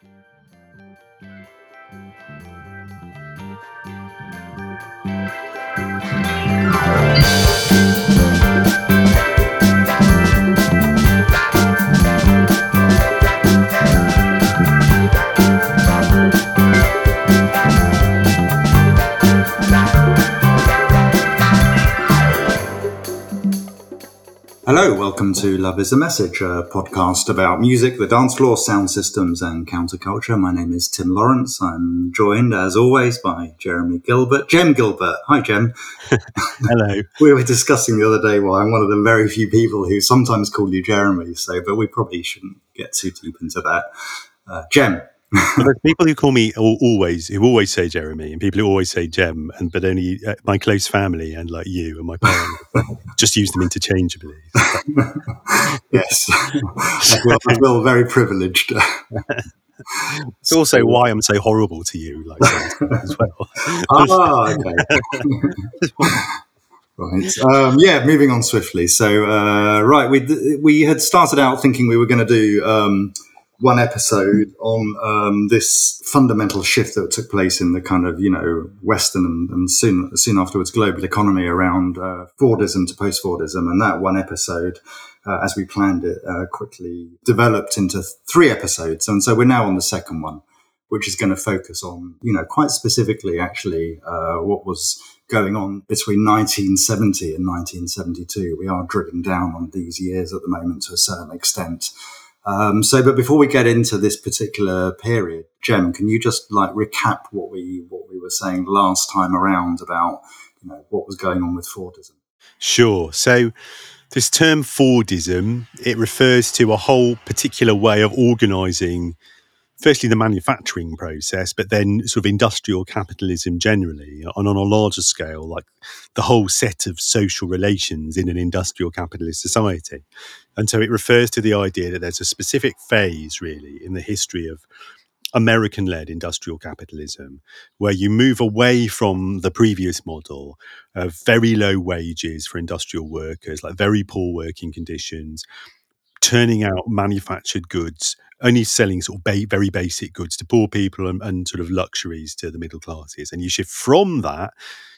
Hello, welcome to Love is a Message, a podcast about music, the dance floor, sound systems, and counterculture. My name is Tim Lawrence. I'm joined, as always, by Jeremy Gilbert. Jem Gilbert. Hi, Jem. Hello. we were discussing the other day why I'm one of the very few people who sometimes call you Jeremy, so, but we probably shouldn't get too deep into that. Uh, Jem, there's people who call me always, who always say Jeremy, and people who always say Jem, and but only uh, my close family and like you and my parents just use them interchangeably. yes, I feel, I feel very privileged. it's also why I'm so horrible to you, like as well. ah, okay. Right. Um, yeah. Moving on swiftly. So, uh, right, we we had started out thinking we were going to do um, one episode on um, this fundamental shift that took place in the kind of you know Western and, and soon soon afterwards global economy around uh, Fordism to post Fordism, and that one episode, uh, as we planned it, uh, quickly developed into three episodes, and so we're now on the second one, which is going to focus on you know quite specifically actually uh, what was going on between 1970 and 1972. We are drilling down on these years at the moment to a certain extent. Um, so, but before we get into this particular period, Jem, can you just like recap what we what we were saying last time around about you know what was going on with Fordism? Sure. So, this term Fordism it refers to a whole particular way of organising firstly the manufacturing process, but then sort of industrial capitalism generally, and on a larger scale, like the whole set of social relations in an industrial capitalist society. And so it refers to the idea that there's a specific phase, really, in the history of American led industrial capitalism, where you move away from the previous model of very low wages for industrial workers, like very poor working conditions, turning out manufactured goods only selling sort of ba- very basic goods to poor people and, and, sort of luxuries to the middle classes. And you shift from that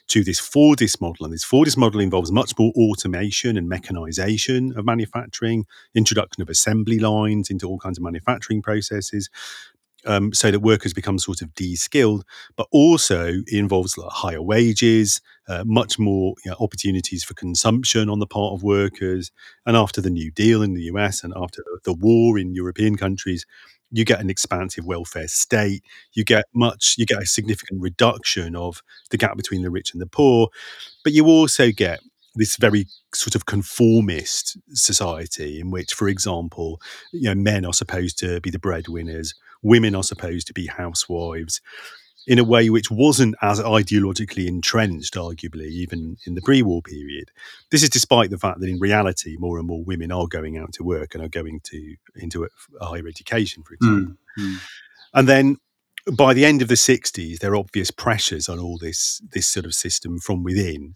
to this Fordist model. And this Fordist model involves much more automation and mechanization of manufacturing, introduction of assembly lines into all kinds of manufacturing processes. Um, so that workers become sort of de-skilled, but also involves like higher wages, uh, much more you know, opportunities for consumption on the part of workers. And after the New Deal in the US and after the war in European countries, you get an expansive welfare state. You get much, you get a significant reduction of the gap between the rich and the poor, but you also get this very sort of conformist society in which, for example, you know, men are supposed to be the breadwinners, women are supposed to be housewives in a way which wasn't as ideologically entrenched, arguably, even in the pre war period. This is despite the fact that in reality, more and more women are going out to work and are going to into a higher education, for example. Mm-hmm. And then by the end of the 60s, there are obvious pressures on all this, this sort of system from within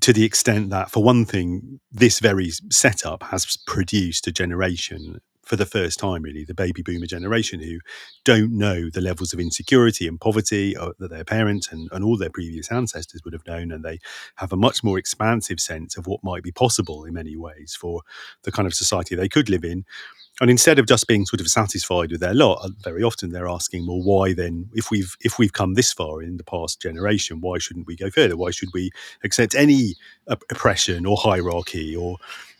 to the extent that, for one thing, this very setup has produced a generation for the first time, really, the baby boomer generation who don't know the levels of insecurity and poverty uh, that their parents and, and all their previous ancestors would have known. And they have a much more expansive sense of what might be possible in many ways for the kind of society they could live in. And instead of just being sort of satisfied with their lot, uh, very often they're asking, well, why then, if we've if we've come this far in the past generation, why shouldn't we go further? Why should we accept any oppression or hierarchy or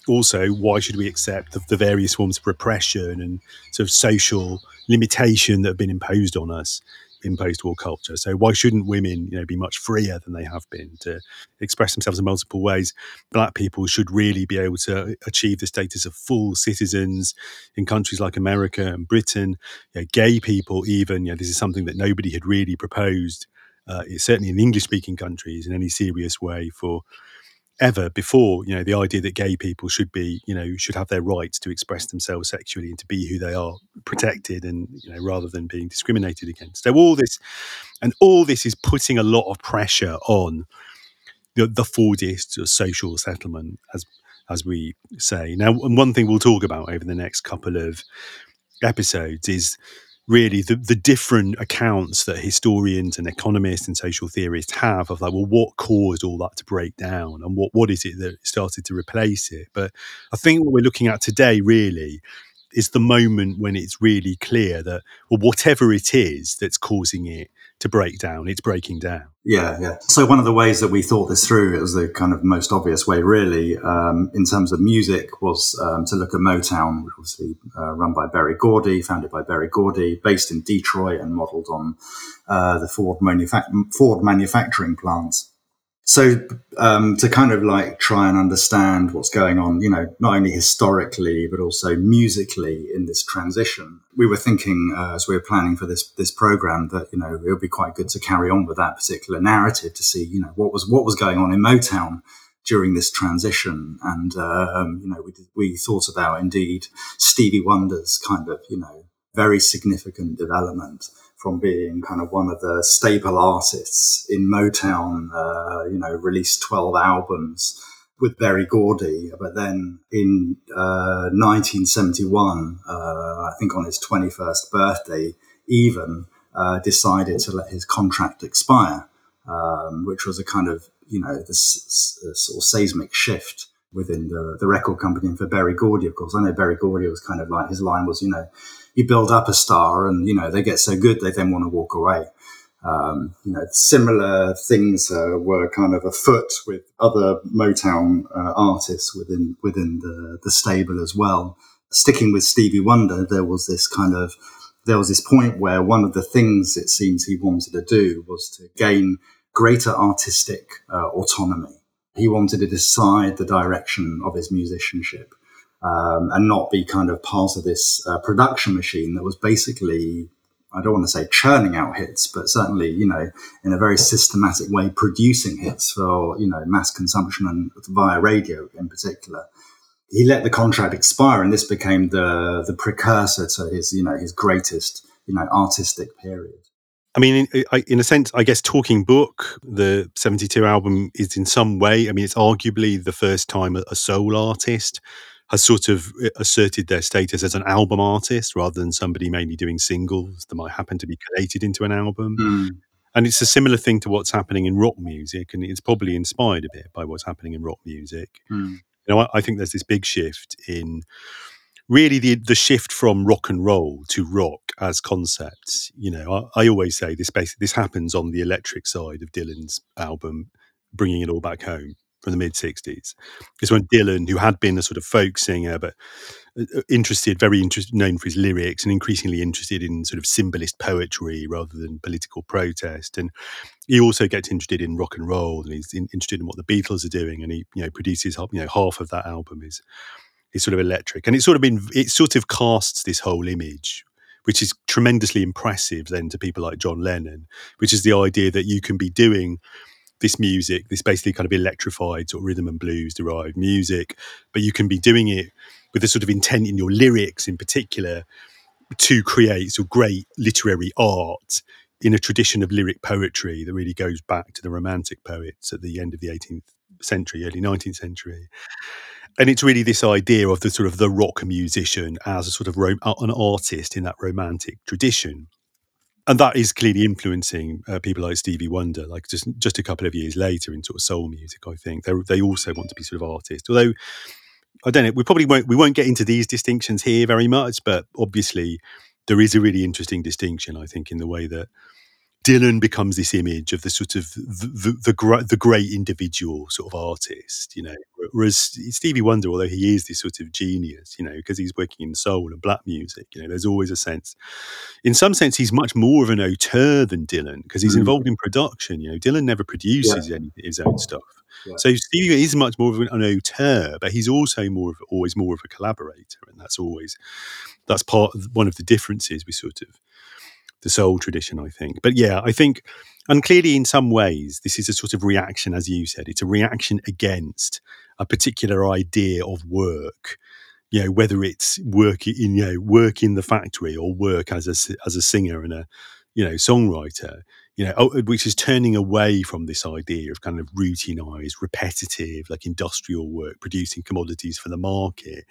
also why should we accept the, the, various forms of repression and sort of social limitation that have been imposed on us in post-war culture? So why shouldn't women you know be much freer than they have been to express themselves in multiple ways? Black people should really be able to achieve the status of full citizens in countries like america and britain. You know, gay people even you know, this is something that nobody had really proposed uh, certainly in english speaking countries in any serious way for ever before you know the idea that gay people should be you know should have their rights to express themselves sexually and to be who they are protected and you know rather than being discriminated against. So all this and all this is putting a lot of pressure on the, the Fordist social settlement as as we say. Now and one thing we'll talk about over the next couple of episodes is really the, the different accounts that historians and economists and social theorists have of like, well, what caused all that to break down and what, what is it that started to replace it? But I think what we're looking at today really is the moment when it's really clear that, well, whatever it is that's causing it to break down, it's breaking down. Yeah, yeah. So one of the ways that we thought this through, it was the kind of most obvious way, really, um, in terms of music, was um, to look at Motown, which was uh, run by Berry Gordy, founded by Berry Gordy, based in Detroit and modelled on uh, the Ford, manufa- Ford manufacturing plants so um, to kind of like try and understand what's going on, you know, not only historically but also musically in this transition, we were thinking uh, as we were planning for this this program that you know it would be quite good to carry on with that particular narrative to see you know what was what was going on in Motown during this transition, and um, you know we we thought about indeed Stevie Wonder's kind of you know very significant development from being kind of one of the staple artists in Motown, uh, you know, released 12 albums with Berry Gordy. But then in uh, 1971, uh, I think on his 21st birthday, even uh, decided to let his contract expire, um, which was a kind of, you know, this, this sort of seismic shift within the, the record company. And for Berry Gordy, of course, I know Berry Gordy was kind of like, his line was, you know, you build up a star and, you know, they get so good, they then want to walk away. Um, you know, similar things uh, were kind of afoot with other Motown uh, artists within within the, the stable as well. Sticking with Stevie Wonder, there was this kind of there was this point where one of the things it seems he wanted to do was to gain greater artistic uh, autonomy. He wanted to decide the direction of his musicianship um, and not be kind of part of this uh, production machine that was basically, I don't want to say churning out hits, but certainly, you know, in a very systematic way, producing hits for, you know, mass consumption and via radio in particular. He let the contract expire, and this became the the precursor to his, you know, his greatest, you know, artistic period. I mean, in, in, a sense, I guess Talking Book, the 72 album, is in some way, I mean, it's arguably the first time a soul artist has sort of uh, asserted their status as an album artist rather than somebody mainly doing singles that might happen to be collated into an album. Mm. And it's a similar thing to what's happening in rock music, and it's probably inspired a bit by what's happening in rock music. Mm. You know, I, I think there's this big shift in really the the shift from rock and roll to rock as concepts. You know, I, I, always say this basically this happens on the electric side of Dylan's album, bringing it all back home from the mid 60s. Because when Dylan, who had been a sort of folk singer, but uh, uh, interested, very interested, known for his lyrics, and increasingly interested in sort of symbolist poetry rather than political protest. And he also gets interested in rock and roll, and he's in, interested in what the Beatles are doing. And he, you know, produces, you know, half of that album is is sort of electric, and it's sort of been, it sort of casts this whole image. Which is tremendously impressive then to people like John Lennon, which is the idea that you can be doing this music, this basically kind of electrified sort of rhythm and blues derived music, but you can be doing it with a sort of intent in your lyrics in particular to create sort of great literary art in a tradition of lyric poetry that really goes back to the romantic poets at the end of the 18th century, early 19th century. And it's really this idea of the sort of the rock musician as a sort of an artist in that romantic tradition and that is clearly influencing uh, people like Stevie Wonder. Like just just a couple of years later in sort of soul music, I think they they also want to be sort of artists. Although I don't know, we probably won't we won't get into these distinctions here very much, but obviously there is a really interesting distinction, I think, in the way that Dylan becomes this image of the sort of the the, the, the great individual sort of artist, you know. Whereas Stevie Wonder, although he is this sort of genius, you know, because he's working in soul and black music, you know, there's always a sense. In some sense, he's much more of an auteur than Dylan because he's mm. involved in production. You know, Dylan never produces yeah. any his own stuff. Yeah. So Stevie is much more of an, an auteur, but he's also more of always more of a collaborator, and that's always that's part of one of the differences we sort of the soul tradition, I think. But yeah, I think, and clearly in some ways, this is a sort of reaction, as you said, it's a reaction against a particular idea of work. You know, whether it's work in you know work in the factory or work as a as a singer and a you know songwriter. You know, oh, which is turning away from this idea of kind of routinized, repetitive, like industrial work, producing commodities for the market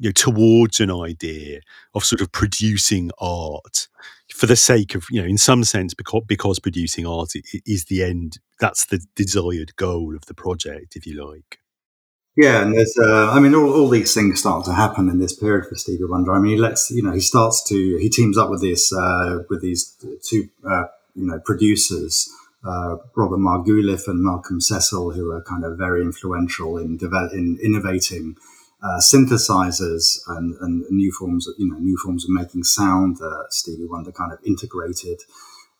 you know, towards an idea of sort of producing art for the sake of, you know, in some sense, because, because producing art is the end, that's the desired goal of the project, if you like. Yeah, and there's, uh, I mean, all, all these things start to happen in this period for Stevie Wonder. I mean, he lets, you know, he starts to, he teams up with this, uh, with these two, uh, you know, producers, uh, Robert Margouleff and Malcolm Cecil, who are kind of very influential in develop, in innovating uh, synthesizers and, and new forms of, you know, new forms of making sound that Stevie Wonder kind of integrated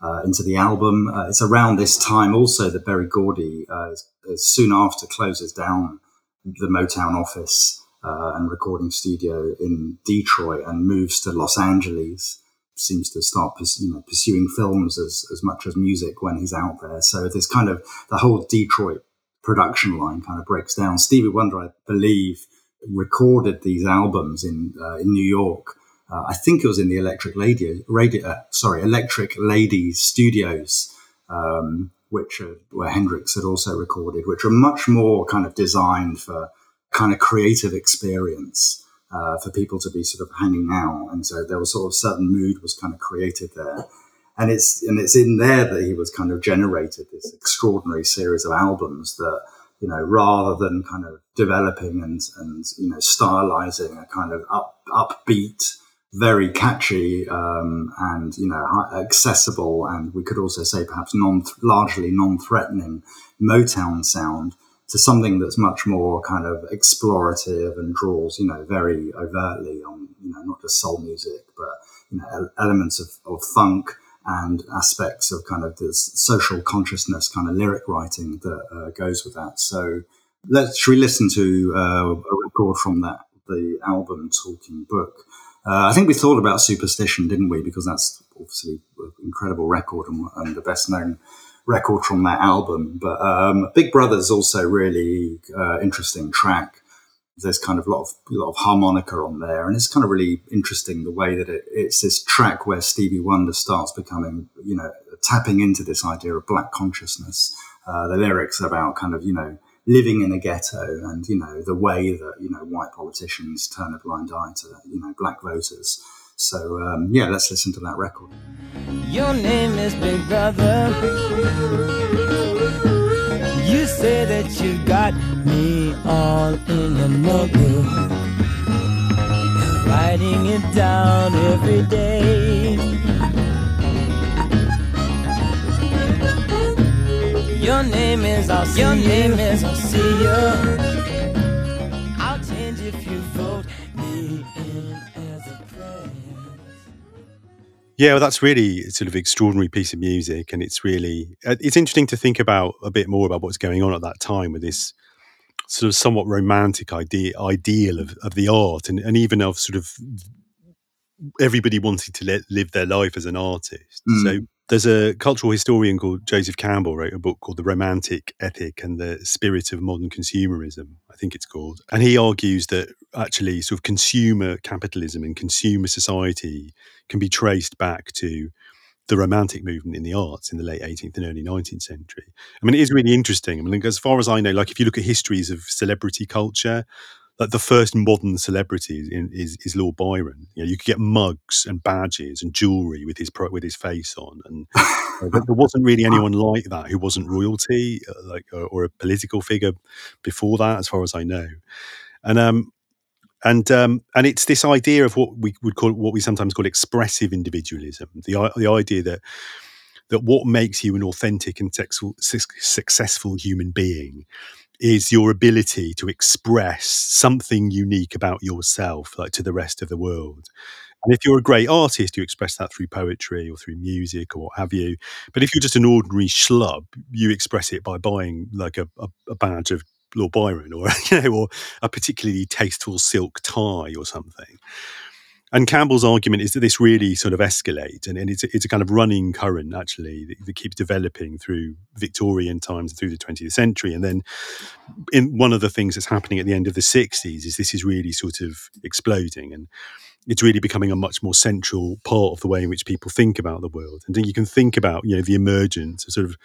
uh, into the album. Uh, it's around this time also that Berry Gordy, uh, soon after, closes down the Motown office uh, and recording studio in Detroit and moves to Los Angeles. Seems to start, you know, pursuing films as, as much as music when he's out there. So this kind of the whole Detroit production line kind of breaks down. Stevie Wonder, I believe, recorded these albums in uh, in New York. Uh, I think it was in the Electric Lady, radio, uh, sorry, Electric Ladies Studios, um, which are, where Hendrix had also recorded, which are much more kind of designed for kind of creative experience uh, for people to be sort of hanging out, and so there was sort of certain mood was kind of created there, and it's and it's in there that he was kind of generated this extraordinary series of albums that you know rather than kind of developing and and you know stylizing a kind of up upbeat very catchy um, and you know accessible, and we could also say perhaps non largely non-threatening Motown sound to something that's much more kind of explorative and draws you know very overtly on you know not just soul music but you know elements of, of funk and aspects of kind of this social consciousness kind of lyric writing that uh, goes with that. So let's should we listen to uh, a record from that the album Talking Book. Uh, I think we thought about Superstition, didn't we? Because that's obviously an incredible record and, and the best known record from that album. But um, Big Brother's also really uh, interesting track. There's kind of a lot of a lot of harmonica on there, and it's kind of really interesting the way that it, it's this track where Stevie Wonder starts becoming, you know, tapping into this idea of black consciousness. Uh, the lyrics about kind of, you know, living in a ghetto and, you know, the way that, you know, white politicians turn a blind eye to, you know, black voters. So, um, yeah, let's listen to that record. Your name is Big Brother. You say that you got me all in your notebook. Writing it down every day. Your name is I'll see Your name is I'll see you. I'll change if you vote me in as a Yeah, well, that's really sort of extraordinary piece of music, and it's really uh, it's interesting to think about a bit more about what's going on at that time with this sort of somewhat romantic idea ideal of, of the art, and, and even of sort of everybody wanting to let, live their life as an artist. Mm. So there's a cultural historian called Joseph Campbell wrote a book called The Romantic Ethic and the Spirit of Modern Consumerism, I think it's called. And he argues that actually sort of consumer capitalism and consumer society can be traced back to the romantic movement in the arts in the late 18th and early 19th century. I mean, it is really interesting. I mean, as far as I know, like if you look at histories of celebrity culture, like the first modern celebrity in, is, is Lord Byron. You know, you could get mugs and badges and jewelry with his with his face on, and there wasn't really anyone like that who wasn't royalty, uh, like or, or, a political figure before that, as far as I know. And um, and um, and it's this idea of what we would call what we sometimes call expressive individualism. The the idea that that what makes you an authentic and successful human being is your ability to express something unique about yourself like to the rest of the world and if you're a great artist you express that through poetry or through music or what have you but if you're just an ordinary schlub you express it by buying like a, a, a badge of lord byron or you know or a particularly tasteful silk tie or something and Campbell's argument is that this really sort of escalates, and, and it's, a, it's a kind of running current actually that, that, keeps developing through Victorian times through the 20th century. And then, in one of the things that's happening at the end of the 60s is this is really sort of exploding, and it's really becoming a much more central part of the way in which people think about the world. And then you can think about you know the emergence of sort of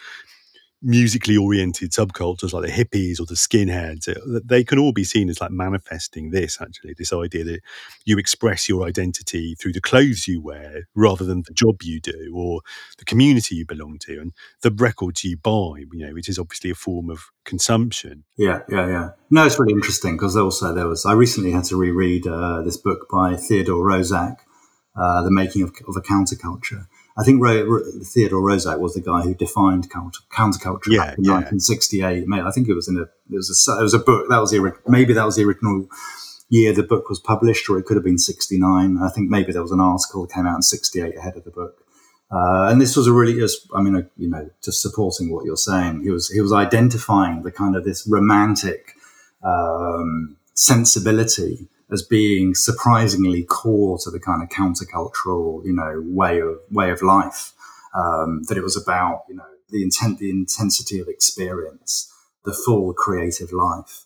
musically oriented subcultures like the hippies or the skinheads uh, they can all be seen as like manifesting this actually this idea that you express your identity through the clothes you wear rather than the job you do or the community you belong to and the records you buy you know which is obviously a form of consumption Yeah, yeah, yeah. No, it's really interesting because also there was. I recently had to reread uh, this book by Theodore Roszak, uh, "The Making of, of a Counterculture." I think Theodore Roszak was the guy who defined counter, counterculture Yeah, back in yeah. 1968. Mate, I think it was in a it was a it was a book that was the maybe that was the original year the book was published, or it could have been 69. I think maybe there was an article that came out in 68 ahead of the book. Uh, and this was a really, just- I mean, uh, you know, just supporting what you're saying. He was he was identifying the kind of this romantic um, sensibility as being surprisingly core to the kind of countercultural, you know, way of way of life. Um, that it was about, you know, the intent, the intensity of experience, the full creative life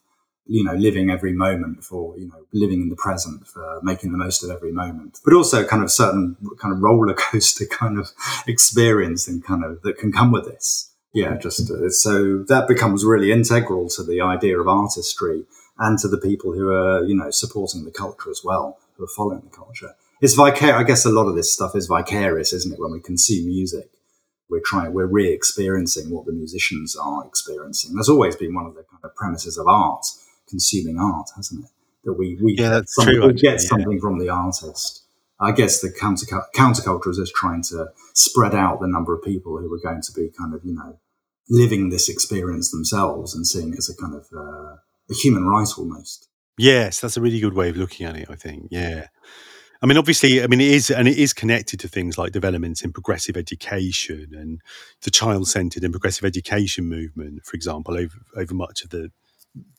you know, living every moment for, you know, living in the present for making the most of every moment, but also kind of certain kind of roller coaster kind of experience and kind of that can come with this. Yeah, just uh, so that becomes really integral to the idea of artistry and to the people who are, you know, supporting the culture as well, who are following the culture. It's vicarious. I guess a lot of this stuff is vicarious, isn't it? When we consume music, we're trying, we're re-experiencing what the musicians are experiencing. That's always been one of the kind of premises of art consuming art, hasn't it? That we we Yeah, get that's something, true, we actually, get yeah. something from the artist. I guess the counter counterculture is just trying to spread out the number of people who are going to be kind of you know living this experience themselves and seeing it as a kind of uh, a human right almost. Yes, that's a really good way of looking at it, I think. Yeah. I mean, obviously, I mean, it is, and it is connected to things like developments in progressive education and the child centered and progressive education movement, for example, over, over much of the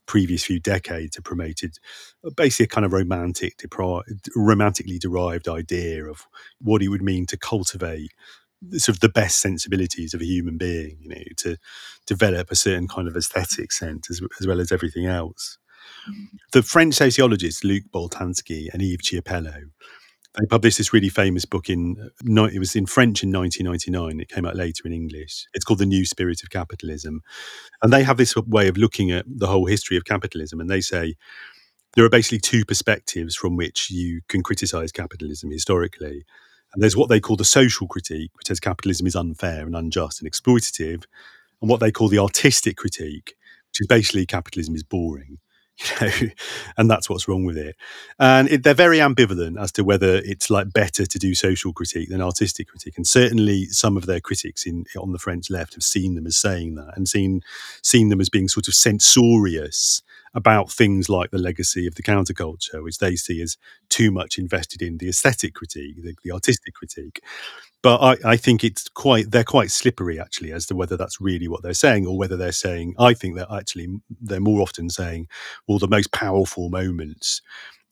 previous few decades have promoted basically a kind of romantic, depri- romantically derived idea of what it would mean to cultivate sort of the best sensibilities of a human being, you know, to develop a certain kind of aesthetic sense as, as well as everything else. Mm-hmm. The French sociologists Luc Boltanski and Yves Chiapello, they published this really famous book in uh, it was in French in 1999. It came out later in English. It's called The New Spirit of Capitalism, and they have this way of looking at the whole history of capitalism, and they say there are basically two perspectives from which you can criticize capitalism historically. And there's what they call the social critique, which says capitalism is unfair and unjust and exploitative, and what they call the artistic critique, which is basically capitalism is boring. You know, and that's what's wrong with it. And it, they're very ambivalent as to whether it's like better to do social critique than artistic critique. And certainly, some of their critics in on the French left have seen them as saying that and seen seen them as being sort of censorious about things like the legacy of the counterculture, which they see as too much invested in the aesthetic critique, the, the artistic critique. But I, I think it's quite they're quite slippery actually as to whether that's really what they're saying or whether they're saying I think that actually they're more often saying, well, the most powerful moments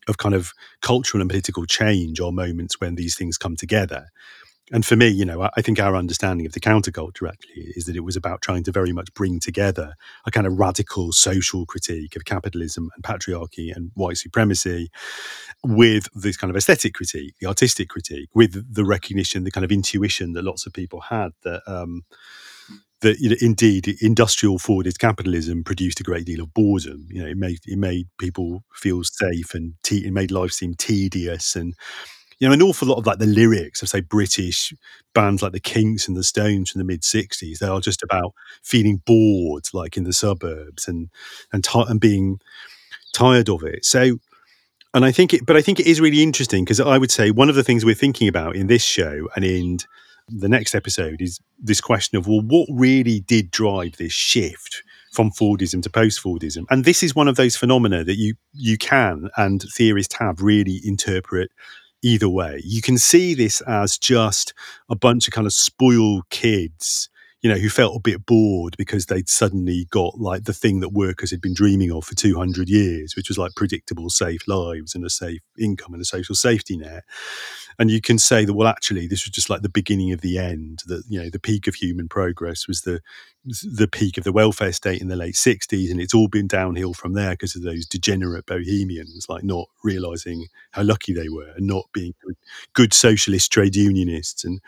of kind of cultural and political change are moments when these things come together. And for me, you know, I, think our understanding of the counterculture actually is that it was about trying to very much bring together a kind of radical social critique of capitalism and patriarchy and white supremacy with this kind of aesthetic critique, the artistic critique, with the recognition, the kind of intuition that lots of people had that um, that you know, indeed industrial Fordist capitalism produced a great deal of boredom. You know, it made it made people feel safe and te- it made life seem tedious and you know, an awful lot of like the lyrics of say British bands like the Kinks and the Stones from the mid '60s, they are just about feeling bored, like in the suburbs, and and ti and being tired of it. So, and I think it, but I think it is really interesting because I would say one of the things we're thinking about in this show and in the next episode is this question of well, what really did drive this shift from Fordism to post Fordism? And this is one of those phenomena that you you can and theorists have really interpret either way. You can see this as just a bunch of kind of spoiled kids, you know, who felt a bit bored because they'd suddenly got like the thing that workers had been dreaming of for 200 years, which was like predictable, safe lives and a safe income and a social safety net. And you can say that, well, actually, this was just like the beginning of the end, that, you know, the peak of human progress was the, the peak of the welfare state in the late 60s. And it's all been downhill from there because of those degenerate bohemians, like not realizing how lucky they were and not being good, socialist trade unionists and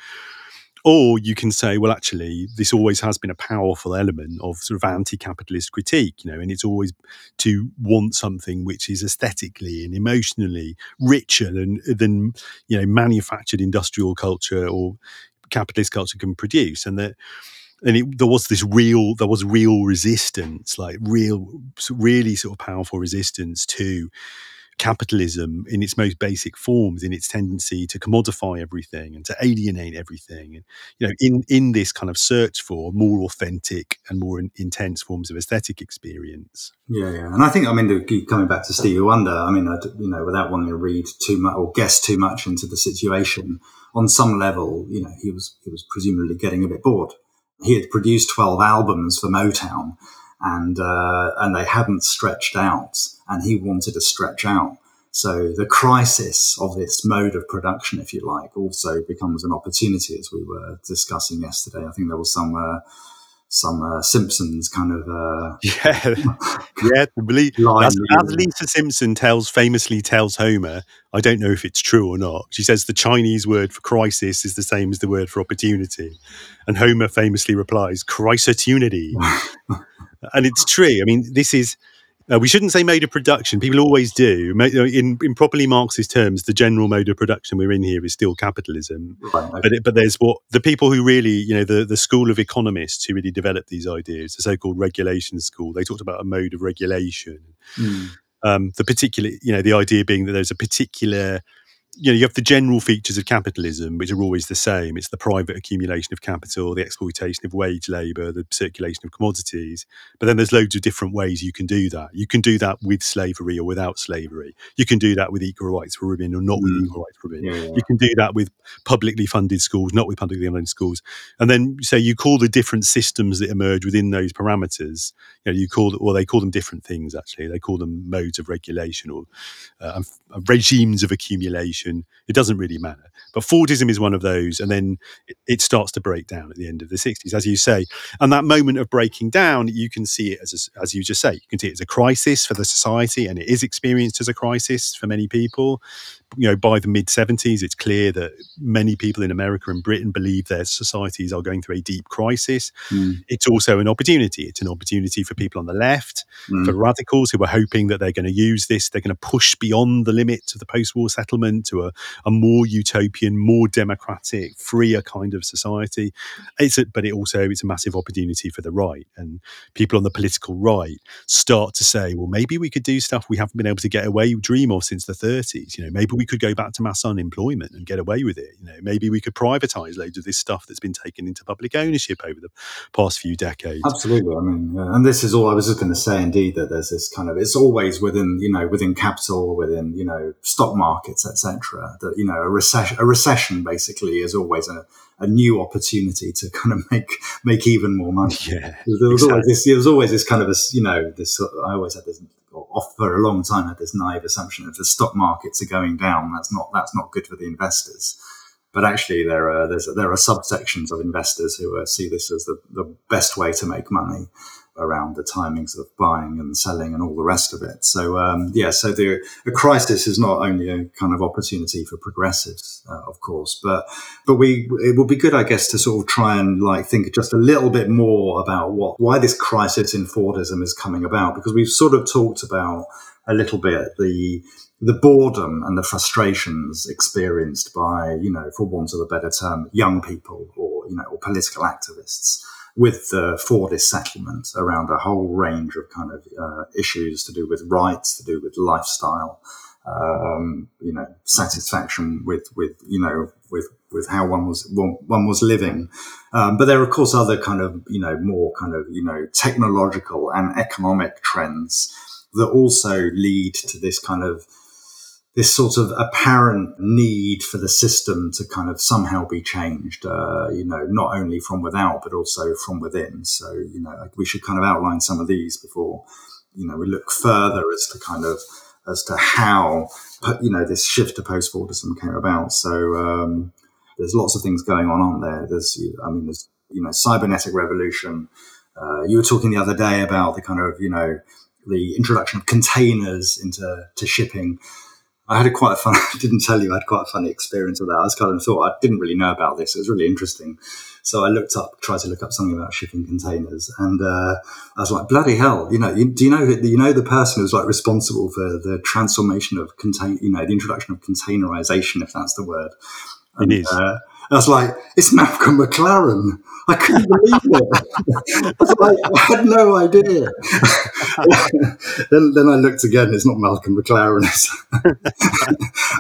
Or you can say, well, actually, this always has been a powerful element of sort of anti-capitalist critique, you know, and it's always to want something which is aesthetically and emotionally richer than than you know manufactured industrial culture or capitalist culture can produce, and that and it, there was this real there was real resistance like real really sort of powerful resistance to capitalism in its most basic forms in its tendency to commodify everything and to alienate everything. And you know in in this kind of search for more authentic and more in, intense forms of aesthetic experience. Yeah yeah. And i think i mean coming back to stevie wonder i mean you know without wanting to read too much or guess too much into the situation on some level you know he was he was presumably getting a bit bored. He had produced 12 albums for motown and uh, and they hadn't stretched out, and he wanted to stretch out. So the crisis of this mode of production, if you like, also becomes an opportunity, as we were discussing yesterday. I think there was some. Uh, some uh, Simpsons kind of uh, yeah. Yeah believe as, as, Lisa Simpson tells famously tells Homer I don't know if it's true or not. She says the Chinese word for crisis is the same as the word for opportunity. And Homer famously replies crisitunity. And it's true. I mean, this is uh, we shouldn't say mode of production. People always do. In, in properly Marxist terms, the general mode of production we're in here is still capitalism. Right. But it, but there's what the people who really, you know, the, the school of economists who really developed these ideas, the so-called regulation school, they talked about a mode of regulation. Mm. Um, the particular, you know, the idea being that there's a particular you know, you have the general features of capitalism, which are always the same. It's the private accumulation of capital, the exploitation of wage labour, the circulation of commodities. But then there's loads of different ways you can do that. You can do that with slavery or without slavery. You can do that with equal rights for women or not mm. with equal rights for women. Yeah, yeah. You can do that with publicly funded schools, not with publicly funded schools. And then say you call the different systems that emerge within those parameters. You know, you call well, they call them different things actually. They call them modes of regulation or uh, regimes of accumulation it doesn't really matter. But Fordism is one of those, and then it, it, starts to break down at the end of the 60s, as you say. And that moment of breaking down, you can see it as, a, as you just say, you can see it as a crisis for the society, and it is experienced as a crisis for many people you know, by the mid 70s, it's clear that many people in America and Britain believe their societies are going through a deep crisis. Mm. It's also an opportunity. It's an opportunity for people on the left, mm. for radicals who are hoping that they're going to use this, they're going to push beyond the limits of the post war settlement to a, a, more utopian, more democratic, freer kind of society. It's a, but it also it's a massive opportunity for the right. And people on the political right start to say, well, maybe we could do stuff we haven't been able to get away, dream of since the 30s. You know, maybe we could go back to mass unemployment and get away with it. You know, maybe we could privatize loads of this stuff that's been taken into public ownership over the past few decades. Absolutely. I mean, yeah. and this is all I was just going to say. Indeed, that there's this kind of it's always within you know within capital, within you know stock markets, etc. That you know a recession, a recession basically is always a a new opportunity to kind of make make even more money. Yeah, there was exactly. always this. There was always this kind of a you know this. I always had this off for a long time had this naive assumption of the stock markets are going down. That's not that's not good for the investors. But actually, there are there are subsections of investors who uh, see this as the, the best way to make money around the timings of buying and selling and all the rest of it. So um, yeah, so the, the crisis is not only a kind of opportunity for progressives, uh, of course, but but we it would be good, I guess, to sort of try and like think just a little bit more about what why this crisis in Fordism is coming about because we've sort of talked about a little bit the the boredom and the frustrations experienced by, you know, for want of a better term, young people or, you know, or political activists with the Fordist settlement around a whole range of kind of uh, issues to do with rights, to do with lifestyle, um, you know, satisfaction with with you know with with how one was one, one was living. Um, but there are of course other kind of you know more kind of you know technological and economic trends that also lead to this kind of this sort of apparent need for the system to kind of somehow be changed, uh, you know, not only from without, but also from within. So, you know, we should kind of outline some of these before, you know, we look further as to kind of, as to how, you know, this shift to post-Fordism came about. So, um, there's lots of things going on on there. There's, I mean, there's, you know, cybernetic revolution. Uh, you were talking the other day about the kind of, you know, the introduction of containers into to shipping. I had a quite a fun. I didn't tell you I had quite a funny experience with that. I was kind of thought I didn't really know about this. It was really interesting. So I looked up, tried to look up something about shipping containers, and uh, I was like, "Bloody hell!" You know, you, do you know you know the person who's like responsible for the transformation of contain, you know, the introduction of containerization, if that's the word. And, it is. Uh, I was like, "It's Malcolm McLaren." I couldn't believe it. I, like, I had no idea. then, then I looked again. It's not Malcolm McLaren. It's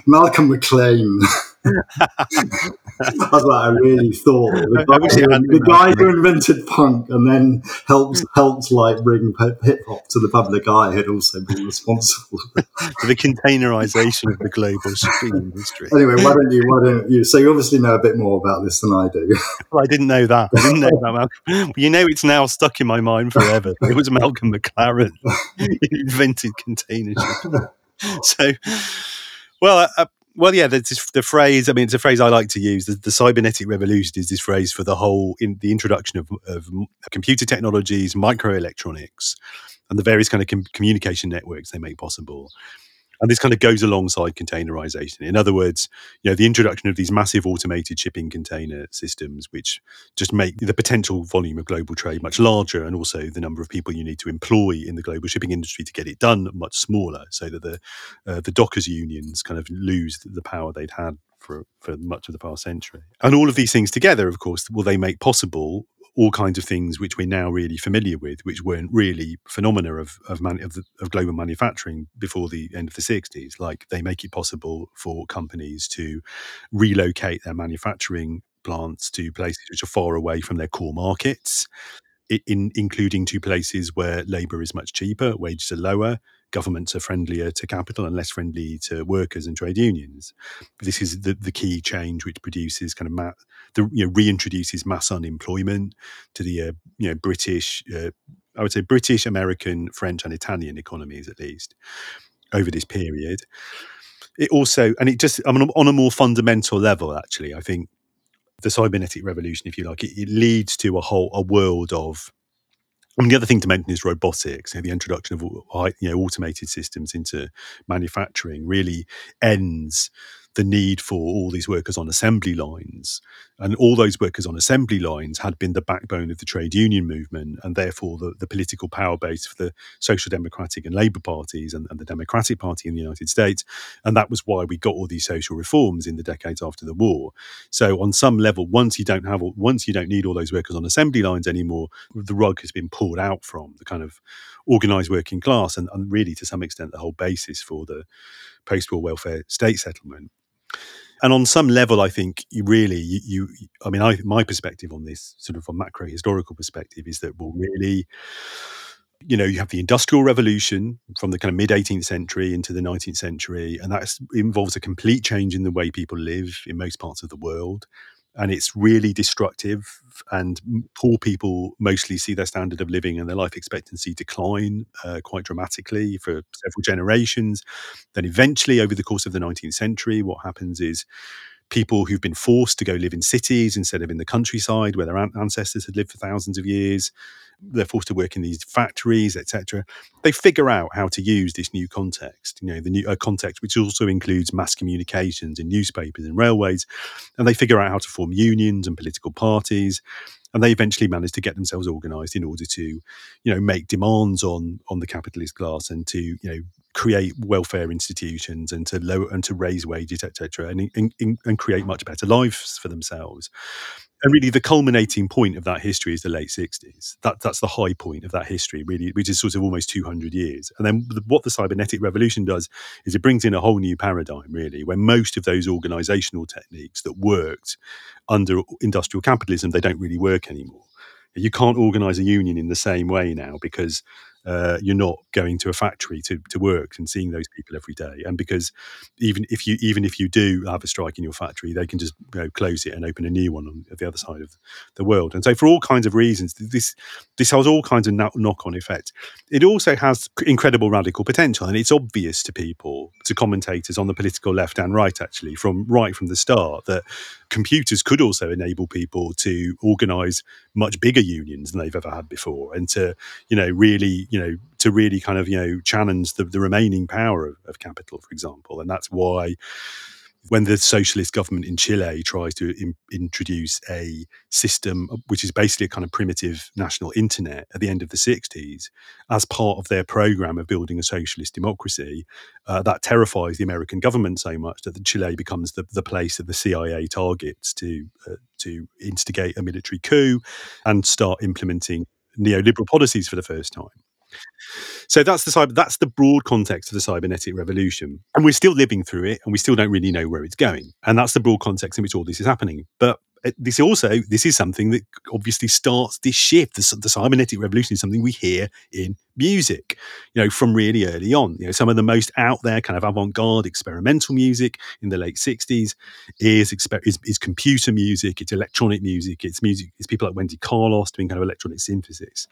Malcolm McLean. I was like, I really thought the guy, who, the guy who invented punk and then helped helped like bring hip hop to the public eye had also been responsible for the containerization of the global shipping industry. Anyway, why don't you? Why don't you? So you obviously know a bit more about this than I do. Well, I didn't know that. I didn't know that, Malcolm. You know, it's now stuck in my mind forever. It was Malcolm McLaren who invented container shipping. So, well, uh, well, yeah, the, the phrase. I mean, it's a phrase I like to use. The, the, cybernetic revolution is this phrase for the whole in the introduction of, of computer technologies, microelectronics, and the various kind of com- communication networks they make possible. And this kind of goes alongside containerization. In other words, you know, the introduction of these massive automated shipping container systems, which just make the potential volume of global trade much larger, and also the number of people you need to employ in the global shipping industry to get it done much smaller, so that the uh, the dockers unions kind of lose the power they'd had for, for much of the past century. And all of these things together, of course, will they make possible all kinds of things which we're now really familiar with, which weren't really phenomena of of, man, of, the, of, global manufacturing before the end of the 60s. Like they make it possible for companies to relocate their manufacturing plants to places which are far away from their core markets, in, including to places where labour is much cheaper, wages are lower, governments are friendlier to capital and less friendly to workers and trade unions. This is the, the key change which produces kind of ma- the you know reintroduces mass unemployment to the uh, you know British uh, I would say British, American, French, and Italian economies at least over this period. It also and it just I mean on a more fundamental level actually I think the cybernetic revolution if you like it, it leads to a whole a world of I mean, the other thing to mention is robotics. You know, the introduction of you know automated systems into manufacturing really ends the need for all these workers on assembly lines. And all those workers on assembly lines had been the backbone of the trade union movement and therefore the, the political power base for the Social Democratic and Labour parties and, and, the Democratic Party in the United States. And that was why we got all these social reforms in the decades after the war. So on some level, once you don't have once you don't need all those workers on assembly lines anymore, the rug has been pulled out from the kind of organised working class and, and really to some extent the whole basis for the post-war welfare state settlement and on some level, I think you really, you, you I mean, I, my perspective on this, sort of a macro historical perspective, is that we'll really, you know, you have the Industrial Revolution from the kind of mid 18th century into the 19th century, and that involves a complete change in the way people live in most parts of the world and it's really destructive. And poor people mostly see their standard of living and their life expectancy decline uh, quite dramatically for several generations. Then, eventually, over the course of the 19th century, what happens is people who've been forced to go live in cities instead of in the countryside where their ancestors had lived for thousands of years. They're forced to work in these factories etc they figure out how to use this new context you know the new uh, context which also includes mass communications and newspapers and railways and they figure out how to form unions and political parties and they eventually managed to get themselves organized in order to you know make demands on on the capitalist class and to you know create welfare institutions and to lower and to raise wages etc and, and, and create much better lives for themselves. And really the culminating point of that history is the late 60s that, that's the high point of that history really which is sort of almost 200 years. And then what the cybernetic revolution does is it brings in a whole new paradigm really where most of those organizational techniques that worked under industrial capitalism they don't really work anymore. You can't organize a union in the same way now because uh, you're not going to a factory to, to work and seeing those people every day. And because even if you even if you do have a strike in your factory, they can just you know, close it and open a new one on the other side of the world. And so, for all kinds of reasons, this this has all kinds of knock on effects. It also has incredible radical potential, and it's obvious to people, to commentators on the political left and right, actually, from right from the start, that computers could also enable people to organise much bigger unions than they've ever had before, and to you know really you know, to really kind of you know challenge the, the remaining power of, of capital, for example, and that's why when the socialist government in Chile tries to in, introduce a system which is basically a kind of primitive national internet at the end of the 60s as part of their program of building a socialist democracy, uh, that terrifies the American government so much that Chile becomes the, the place that the CIA targets to uh, to instigate a military coup and start implementing neoliberal policies for the first time. So that's the cyber, that's the broad context of the cybernetic revolution, and we're still living through it, and we still don't really know where it's going. And that's the broad context in which all this is happening. But uh, this also this is something that obviously starts this shift. The, the cybernetic revolution is something we hear in music, you know, from really early on. You know, some of the most out there kind of avant-garde experimental music in the late '60s is, is is computer music, it's electronic music, it's music, it's people like Wendy Carlos doing kind of electronic synthesis.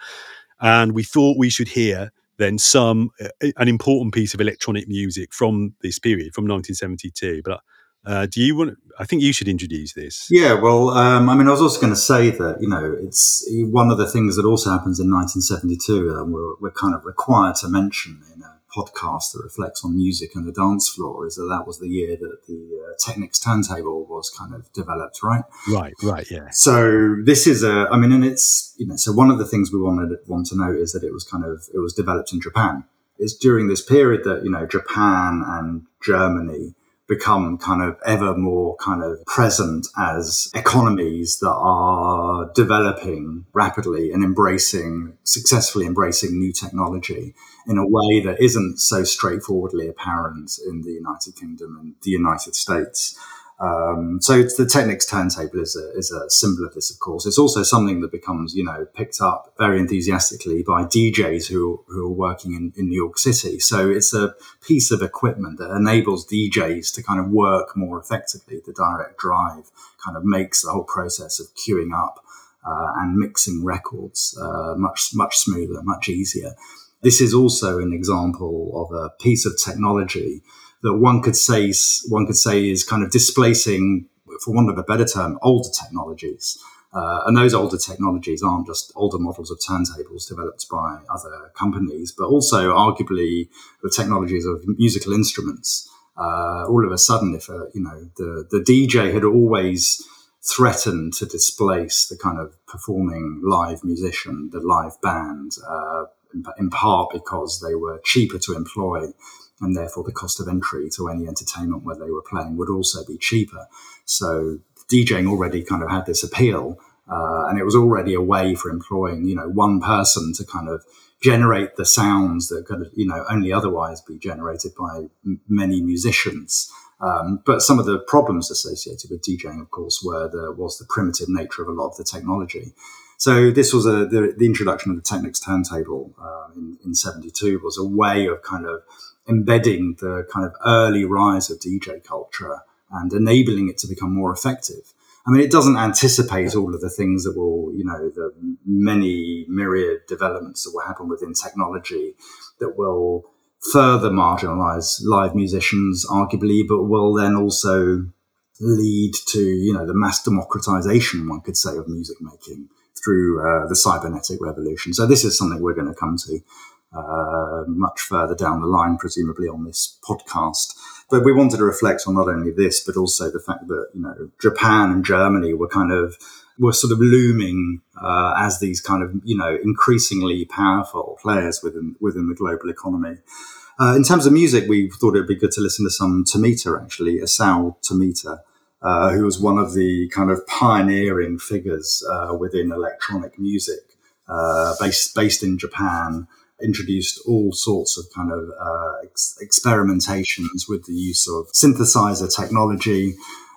And we thought we should hear then some uh, an important piece of electronic music from this period from 1972. But uh, do you want? I think you should introduce this. Yeah, well, um, I mean, I was also going to say that you know it's one of the things that also happens in 1972. Um, we're, we're kind of required to mention in a podcast that reflects on music and the dance floor is that that was the year that the Technics turntable was kind of developed, right? Right, right, yeah. So this is a, I mean, and it's you know, so one of the things we wanted want to note is that it was kind of it was developed in Japan. It's during this period that you know Japan and Germany become kind of ever more kind of present as economies that are developing rapidly and embracing, successfully embracing new technology in a way that isn't so straightforwardly apparent in the United Kingdom and the United States. Um, so the Technics turntable is a, is a symbol of this, of course. It's also something that becomes, you know, picked up very enthusiastically by DJs who, who are working in, in New York City. So it's a piece of equipment that enables DJs to kind of work more effectively. The direct drive kind of makes the whole process of queuing up uh, and mixing records uh, much, much smoother, much easier. This is also an example of a piece of technology that one could say one could say is kind of displacing, for want of a better term, older technologies. Uh, and those older technologies aren't just older models of turntables developed by other companies, but also arguably the technologies of musical instruments. Uh, all of a sudden, if a, you know the the DJ had always threatened to displace the kind of performing live musician, the live band, uh, in, in part because they were cheaper to employ and therefore the cost of entry to any entertainment where they were playing would also be cheaper. So DJing already kind of had this appeal, uh, and it was already a way for employing, you know, one person to kind of generate the sounds that could, you know, only otherwise be generated by m- many musicians. Um, but some of the problems associated with DJing, of course, were the was the primitive nature of a lot of the technology. So this was a the, the introduction of the Technics turntable uh, in, in '72 was a way of kind of embedding the kind of early rise of DJ culture and enabling it to become more effective. I mean, it doesn't anticipate all of the things that will, you know, the many myriad developments that will happen within technology that will further marginalize live musicians, arguably, but will then also lead to, you know, the mass democratization, one could say, of music making through uh, the cybernetic revolution. So this is something we're going to come to uh, much further down the line, presumably on this podcast. But we wanted to reflect on not only this, but also the fact that you know Japan and Germany were kind of were sort of looming uh, as these kind of you know increasingly powerful players within within the global economy. Uh, in terms of music, we thought it'd be good to listen to some Tomita, actually, Isao Tomita, uh, who was one of the kind of pioneering figures uh, within electronic music, uh, based based in Japan introduced all sorts of kind of uh, ex- experimentations with the use of synthesizer technology.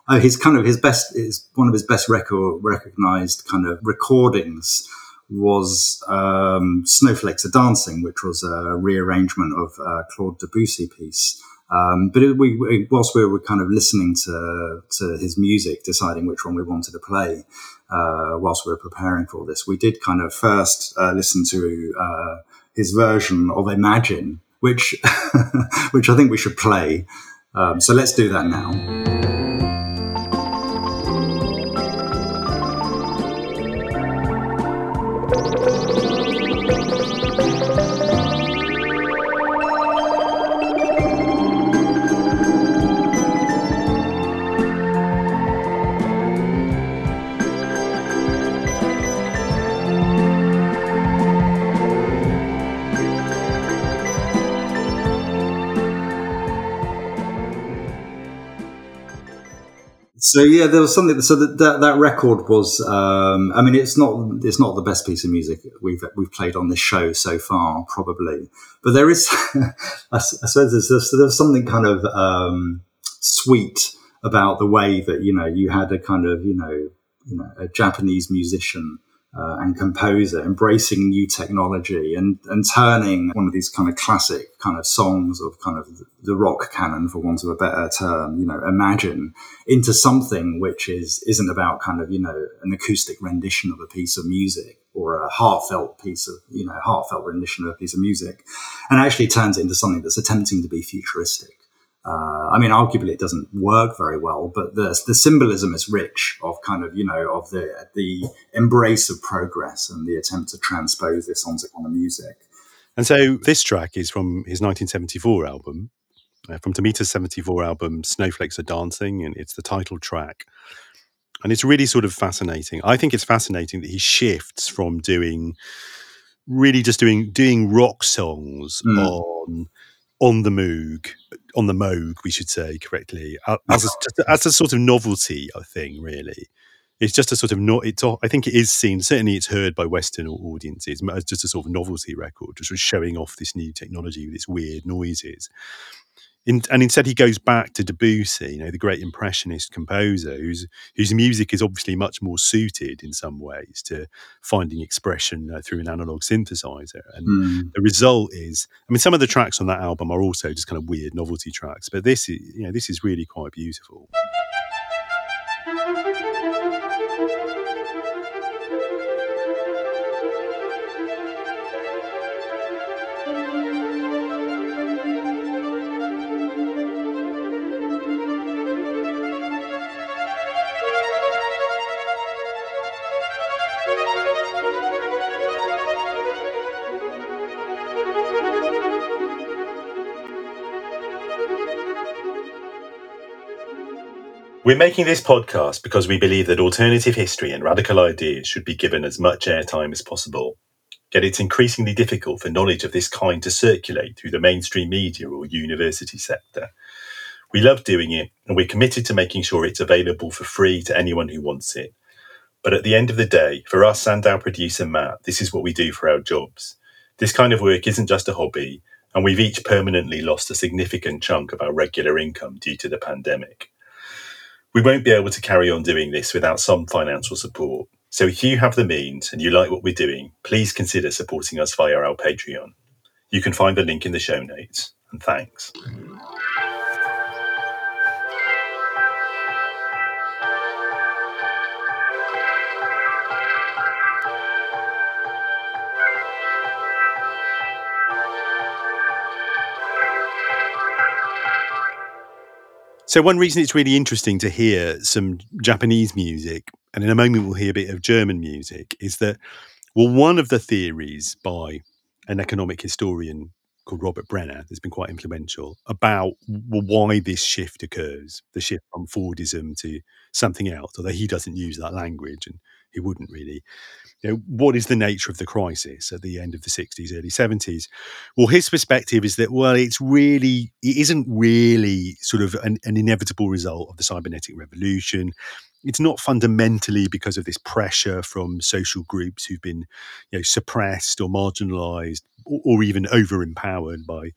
Uh, his kind of his best is one of his best record recognized kind of recordings was um, Snowflakes Are Dancing, which was a rearrangement of a Claude Debussy piece. Um, but it, we, it, whilst we were kind of listening to, to his music, deciding which one we wanted to play, uh, whilst we were preparing for this, we did kind of first uh, listen to uh, his version of Imagine, which which I think we should play. Um, so let's do that now. So yeah, there was something. So that that, that record was. Um, I mean, it's not it's not the best piece of music we've we've played on this show so far, probably. But there is, I suppose there's, there's, there's something kind of um, sweet about the way that you know you had a kind of you know you know a Japanese musician uh, and composer embracing new technology and, and turning one of these kind of classic kind of songs of kind of the rock canon, for want of a better term, you know, imagine into something which is, isn't about kind of, you know, an acoustic rendition of a piece of music or a heartfelt piece of, you know, heartfelt rendition of a piece of music and actually turns it into something that's attempting to be futuristic. Uh, I mean, arguably it doesn't work very well, but the the symbolism is rich of kind of you know of the the embrace of progress and the attempt to transpose this onto kind of music. And so this track is from his 1974 album, uh, from Tomita's 74 album, Snowflakes Are Dancing, and it's the title track. And it's really sort of fascinating. I think it's fascinating that he shifts from doing really just doing doing rock songs mm. on on the Moog, on the Moog, we should say correctly, uh, as a, as a sort of novelty thing, really. It's just a sort of not. It's. I think it is seen. Certainly, it's heard by Western audiences as just a sort of novelty record, just showing off this new technology with its weird noises. In, and instead, he goes back to Debussy, you know, the great impressionist composer, whose whose music is obviously much more suited in some ways to finding expression uh, through an analog synthesizer. And mm. the result is, I mean, some of the tracks on that album are also just kind of weird novelty tracks, but this is, you know, this is really quite beautiful. We're making this podcast because we believe that alternative history and radical ideas should be given as much airtime as possible. Yet it's increasingly difficult for knowledge of this kind to circulate through the mainstream media or university sector. We love doing it, and we're committed to making sure it's available for free to anyone who wants it. But at the end of the day, for us and our producer Matt, this is what we do for our jobs. This kind of work isn't just a hobby, and we've each permanently lost a significant chunk of our regular income due to the pandemic. We won't be able to carry on doing this without some financial support. So if you have the means and you like what we're doing, please consider supporting us via our Patreon. You can find the link in the show notes. And thanks. So one reason it's really interesting to hear some Japanese music, and in a moment we'll hear a bit of German music, is that well, one of the theories by an economic historian called Robert Brenner that's been quite influential about why this shift occurs, the shift from Fordism to something else, although he doesn't use that language and he wouldn't really, you know, what is the nature of the crisis at the end of the 60s, early 70s? Well, his perspective is that, well, it's really, it isn't really sort of an, an inevitable result of the cybernetic revolution. It's not fundamentally because of this pressure from social groups who've been, you know, suppressed or marginalized or, or even over empowered by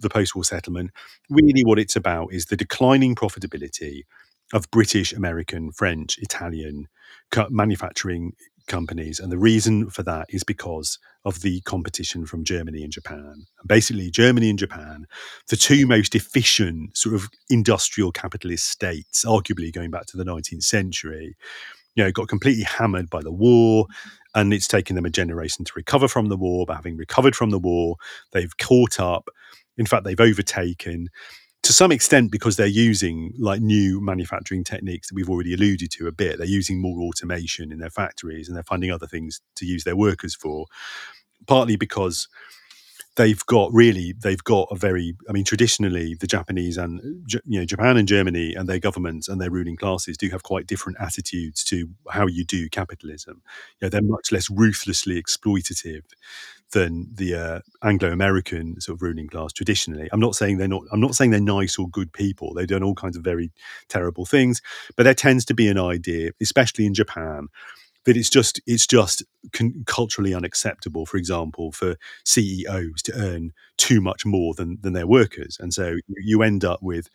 the post-war settlement. Really, what it's about is the declining profitability of British, American, French, Italian manufacturing companies. And the reason for that is because of the competition from Germany and Japan. And basically, Germany and Japan, the two most efficient sort of industrial capitalist states, arguably going back to the 19th century, you know, got completely hammered by the war. And it's taken them a generation to recover from the war. But having recovered from the war, they've caught up. In fact, they've overtaken to some extent because they're using like new manufacturing techniques that we've already alluded to a bit. They're using more automation in their factories and they're finding other things to use their workers for partly because they've got really they've got a very i mean traditionally the japanese and you know japan and germany and their governments and their ruling classes do have quite different attitudes to how you do capitalism. You know they're much less ruthlessly exploitative than the uh, Anglo-American sort of ruling class traditionally. I'm not saying they're not. I'm not saying they're nice or good people. They've done all kinds of very terrible things, but there tends to be an idea, especially in Japan, that it's just it's just con- culturally unacceptable. For example, for CEOs to earn too much more than than their workers, and so you end up with.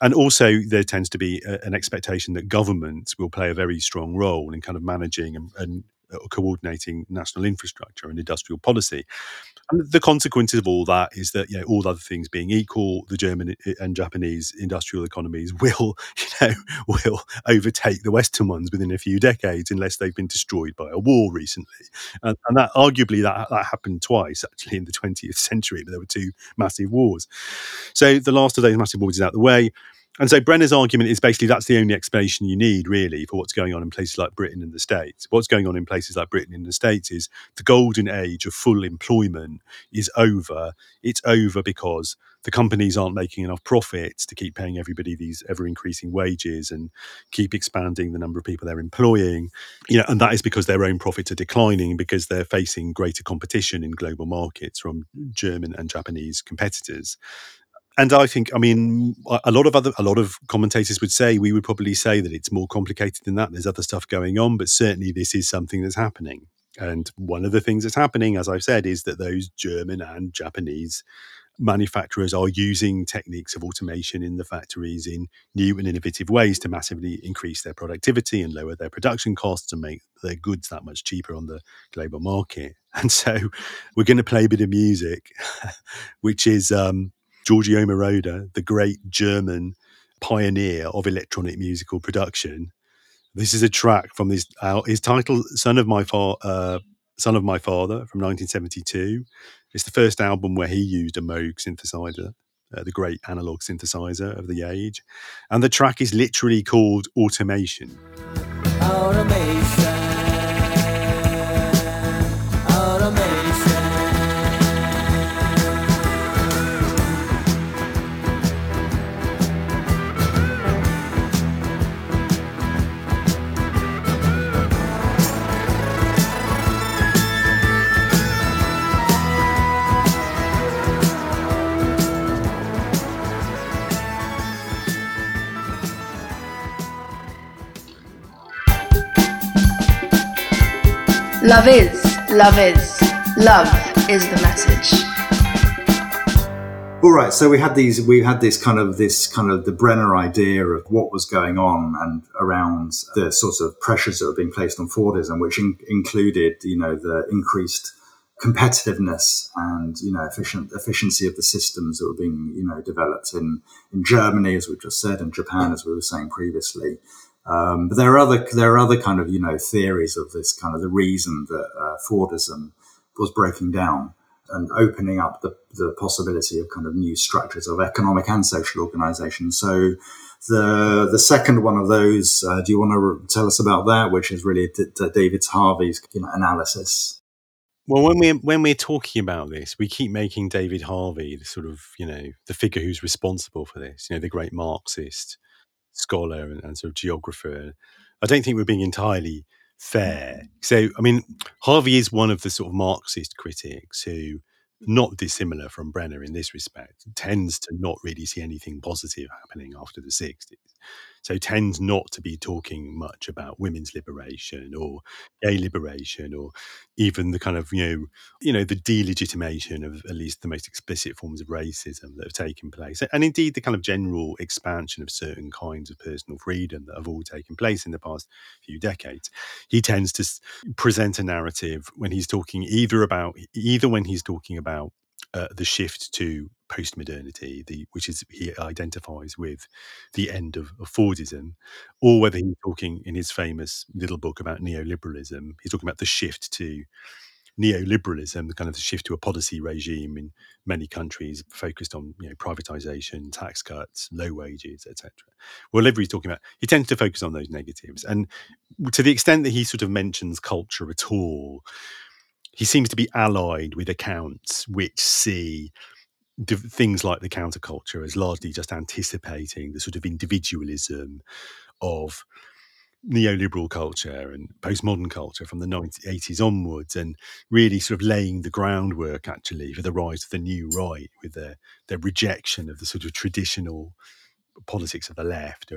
And also, there tends to be a, an expectation that governments will play a very strong role in kind of managing and, and Uh, coordinating national infrastructure and industrial policy. And the consequences of all that is that, you know, all other things being equal, the German uh, and Japanese industrial economies will, you know, will overtake the Western ones within a few decades unless they've been destroyed by a war recently. And, and that arguably that that happened twice actually in the 20th century, but there were two massive wars. So the last of those massive wars is out the way. And so Brenner's argument is basically that's the only explanation you need, really, for what's going on in places like Britain and the States. What's going on in places like Britain and the States is the golden age of full employment is over. It's over because the companies aren't making enough profits to keep paying everybody these ever increasing wages and keep expanding the number of people they're employing. You know, and that is because their own profits are declining because they're facing greater competition in global markets from German and Japanese competitors and I think, I mean, a lot of other, a lot of commentators would say we would probably say that it's more complicated than that. There's other stuff going on, but certainly this is something that's happening. And one of the things that's happening, as I've said, is that those German and Japanese manufacturers are using techniques of automation in the factories in new and innovative ways to massively increase their productivity and lower their production costs and make their goods that much cheaper on the global market. And so we're going to play a bit of music, which is um, Giorgio Moroder, the great German pioneer of electronic musical production. This is a track from his uh, his title, "Son of My Fa- uh, Son of My Father" from 1972. It's the first album where he used a Moog synthesizer, uh, the great analog synthesizer of the age, and the track is literally called. Automation. Automation. Love is, love is, love is the message. All right, so we had these, we had this kind of this kind of the Brenner idea of what was going on and around the sorts of pressures that were being placed on Fordism, which in, included, you know, the increased competitiveness and you know efficient efficiency of the systems that were being you know developed in in Germany, as we just said, and Japan, as we were saying previously. Um, but there are other there are other kind of you know theories of this kind of the reason that uh, Fordism was breaking down and opening up the, the possibility of kind of new structures of economic and social organization. So the the second one of those, uh, do you want to re- tell us about that, which is really D- D- David Harvey's you know, analysis? Well, when we're when we're talking about this, we keep making David Harvey the sort of you know the figure who's responsible for this. You know, the great Marxist scholar and, and sort of geographer. I don't think we're being entirely fair. Mm-hmm. So, I mean, Harvey is one of the sort of Marxist critics who, not dissimilar from Brenner in this respect, tends to not really see anything positive happening after the 60s. So tends not to be talking much about women's liberation or gay liberation or even the kind of, you know, you know, the delegitimation of at least the most explicit forms of racism that have taken place. And indeed the kind of general expansion of certain kinds of personal freedom that have all taken place in the past few decades. He tends to present a narrative when he's talking either about either when he's talking about uh, the shift to postmodernity, the which is he identifies with the end of, of Fordism, or whether he's talking in his famous little book about neoliberalism, he's talking about the shift to neoliberalism, the kind of the shift to a policy regime in many countries focused on you know privatization, tax cuts, low wages, etc. Whatever he's talking about, he tends to focus on those negatives, and to the extent that he sort of mentions culture at all, he seems to be allied with accounts which see div- things like the counterculture as largely just anticipating the sort of individualism of neoliberal culture and postmodern culture from the 90, 80s onwards and really sort of laying the groundwork actually for the rise of the new right with their their rejection of the sort of traditional politics of the left.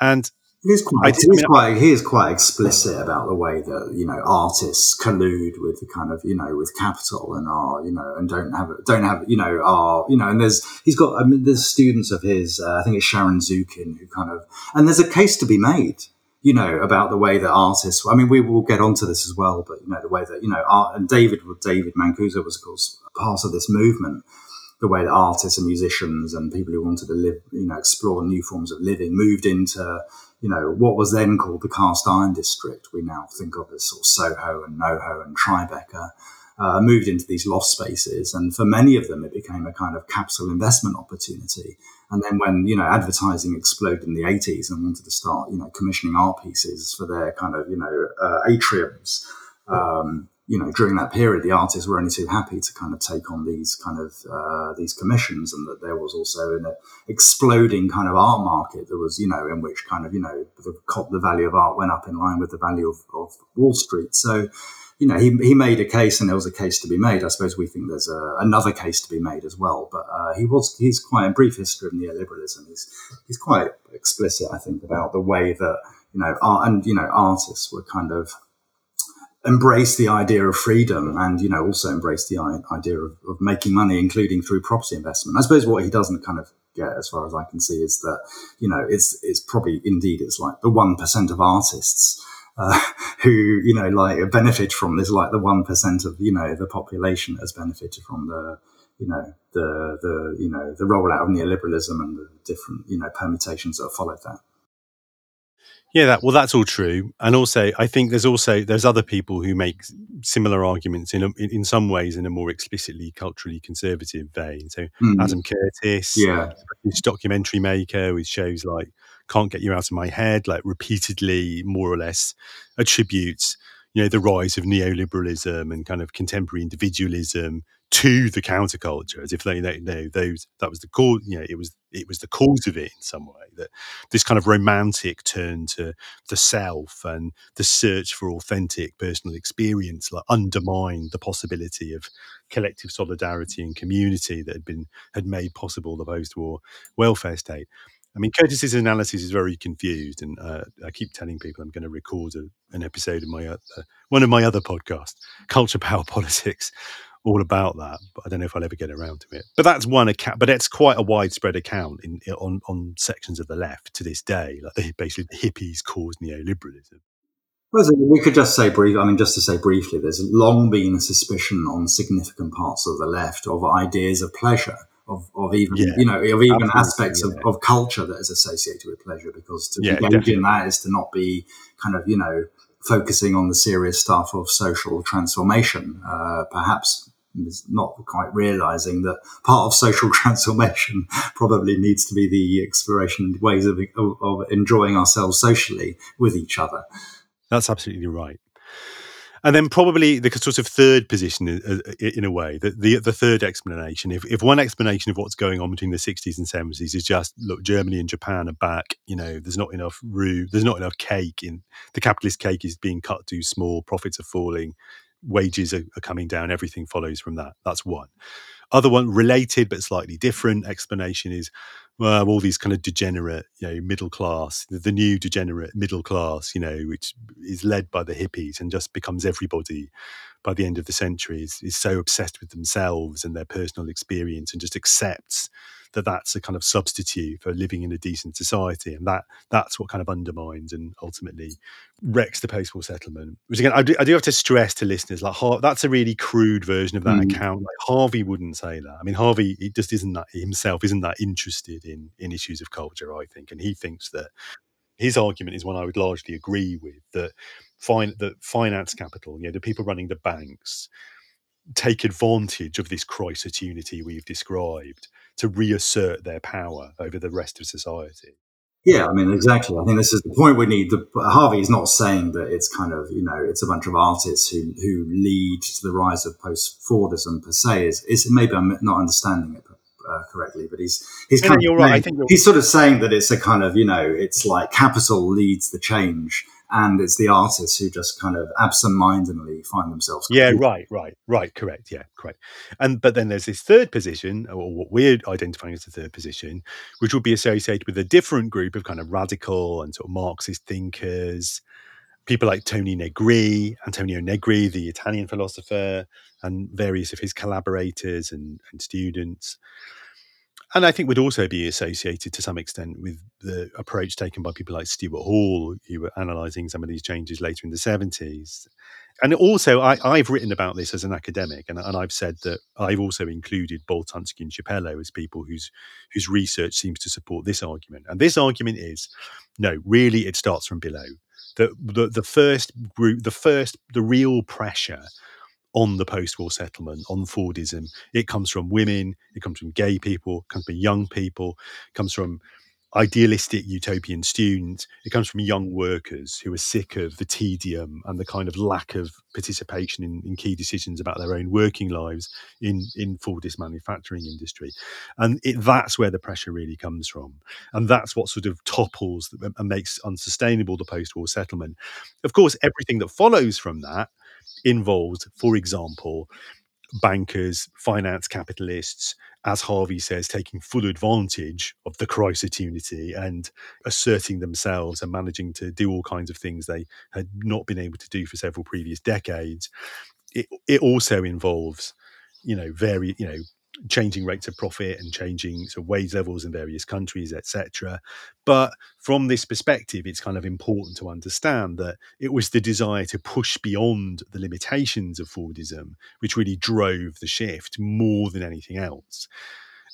And He's quite, did- he's mean, quite, he is quite explicit about the way that you know artists collude with the kind of you know with capital and are you know and don't have don't have you know are you know and there's he's got I mean there's students of his uh, I think it's Sharon Zukin who kind of and there's a case to be made you know about the way that artists I mean we will get onto this as well but you know the way that you know art and David David Mancuso was of course part of this movement the way that artists and musicians and people who wanted to live, you know, explore new forms of living moved into, you know, what was then called the cast iron district. We now think of as sort of Soho and NoHo and Tribeca. Uh, moved into these loft spaces, and for many of them, it became a kind of capital investment opportunity. And then, when you know advertising exploded in the '80s and wanted to start, you know, commissioning art pieces for their kind of you know uh, atriums, um, you know, during that period, the artists were only too happy to kind of take on these kind of uh, these commissions, and that there was also an exploding kind of art market that was, you know, in which kind of you know the, the value of art went up in line with the value of, of Wall Street. So, you know, he, he made a case, and there was a case to be made. I suppose we think there's a, another case to be made as well. But uh, he was he's quite a brief history of neoliberalism. He's he's quite explicit, I think, about the way that you know art and you know artists were kind of embrace the idea of freedom and you know also embrace the idea of, of making money including through property investment. I suppose what he doesn't kind of get as far as i can see is that you know it's it's probably indeed it's like the 1% of artists uh, who you know like benefit from this like the 1% of you know the population has benefited from the you know the the you know the rollout of neoliberalism and the different you know permutations that have followed that Yeah, that well, that's all true, and also I think there's also there's other people who make similar arguments in a, in, in some ways in a more explicitly culturally conservative vein. So Mm. Adam Curtis, yeah this documentary maker with shows like "Can't Get You Out of My Head," like repeatedly more or less attributes you know the rise of neoliberalism and kind of contemporary individualism to the counterculture as if they, they know those that was the cause you know it was it was the cause of it in some way that this kind of romantic turn to the self and the search for authentic personal experience like undermined the possibility of collective solidarity and community that had been had made possible the post-war welfare state. I mean, Curtis's analysis is very confused, and uh, I keep telling people I'm going to record a, an episode of my uh, one of my other podcasts, Culture Power Politics, all about that. But I don't know if I'll ever get around to it. But that's one account, but it's quite a widespread account in, on on sections of the left to this day. Like they, basically, the hippies caused neoliberalism. Well, we could just say brief. I mean, just to say briefly, there's long been a suspicion on significant parts of the left of ideas of pleasure, of, of even Yeah, you know, of even aspects of, yeah. of culture that is associated with pleasure. Because to Yeah, engage definitely. in that is to not be kind of you know focusing on the serious stuff of social transformation. Uh, perhaps is not quite realizing that part of social transformation probably needs to be the exploration and ways of, of, enjoying ourselves socially with each other. That's absolutely right. And then probably the sort of third position, uh, uh, in a way, the, the the third explanation. If if one explanation of what's going on between the sixties and seventies is just look, Germany and Japan are back. You know, there's not enough room. There's not enough cake in the capitalist cake is being cut too small. Profits are falling. Wages are, are coming down. Everything follows from that. That's one. Other one related but slightly different explanation is well, all these kind of degenerate, you know, middle class, the, new degenerate middle class, you know, which is led by the hippies and just becomes everybody by the end of the century is, is so obsessed with themselves and their personal experience and just accepts that that's a kind of substitute for living in a decent society and that that's what kind of undermines and ultimately wrecks the post-war settlement. Which again I do, I do have to stress to listeners like Har- that's a really crude version of that Mm. account. Like harvey wouldn't say that. I mean harvey he just isn't that himself isn't that interested in in issues of culture i think and he thinks that his argument is one i would largely agree with that fin- that finance capital you know the people running the banks take advantage of this crisitunity we've described to reassert their power over the rest of society Yeah, I mean, exactly. I think this is the point we need. The, Harvey is not saying that it's kind of, you know, it's a bunch of artists who, who lead to the rise of post Fordism per se. Is, is maybe I'm not understanding it uh, correctly, but he's he's kind no, you're of right. I think you're- he's sort of saying that it's a kind of you know it's like capital leads the change, and it's the artists who just kind of absent-mindedly find themselves. Yeah, right, right, right, correct. Yeah, correct. And but then there's this third position, or what we're identifying as the third position, which would be associated with a different group of kind of radical and sort of Marxist thinkers, people like Tony Negri, Antonio Negri, the Italian philosopher, and various of his collaborators and, and students. And I think would also be associated to some extent with the approach taken by people like Stuart Hall, who were analysing some of these changes later in the 70s. And also, I, I've written about this as an academic, and, and I've said that I've also included Boltanski and Chiapello as people whose whose research seems to support this argument. And this argument is, no, really, it starts from below. The, the the first group, the first, the real pressure on the post-war settlement, on Fordism, it comes from women, it comes from gay people, it comes from young people, it comes from idealistic utopian students. It comes from young workers who are sick of the tedium and the kind of lack of participation in, in key decisions about their own working lives in in Fordist manufacturing industry, and it, that's where the pressure really comes from, and that's what sort of topples and makes unsustainable the post-war settlement. Of course, everything that follows from that involves, for example, bankers, finance capitalists, as Harvey says, taking full advantage of the crisitunity and asserting themselves and managing to do all kinds of things they had not been able to do for several previous decades. It, it also involves, you know, very, you know, changing rates of profit and changing of wage levels in various countries, etc. But from this perspective, it's kind of important to understand that it was the desire to push beyond the limitations of Fordism which really drove the shift more than anything else.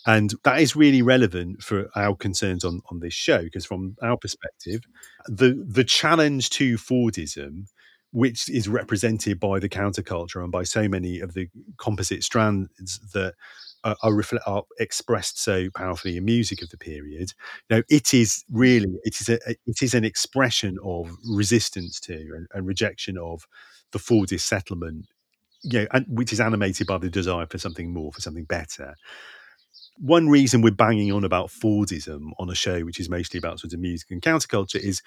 And that is really relevant for our concerns on, on this show, because from our perspective, the the challenge to Fordism, which is represented by the counterculture and by so many of the composite strands that Uh, are, are, reflect, are expressed so powerfully in music of the period. You know, it is really it is a it is an expression of resistance to and, and rejection of the Fordist settlement you know, and, which is animated by the desire for something more, for something better. One reason we're banging on about Fordism on a show which is mostly about sort of music and counterculture is,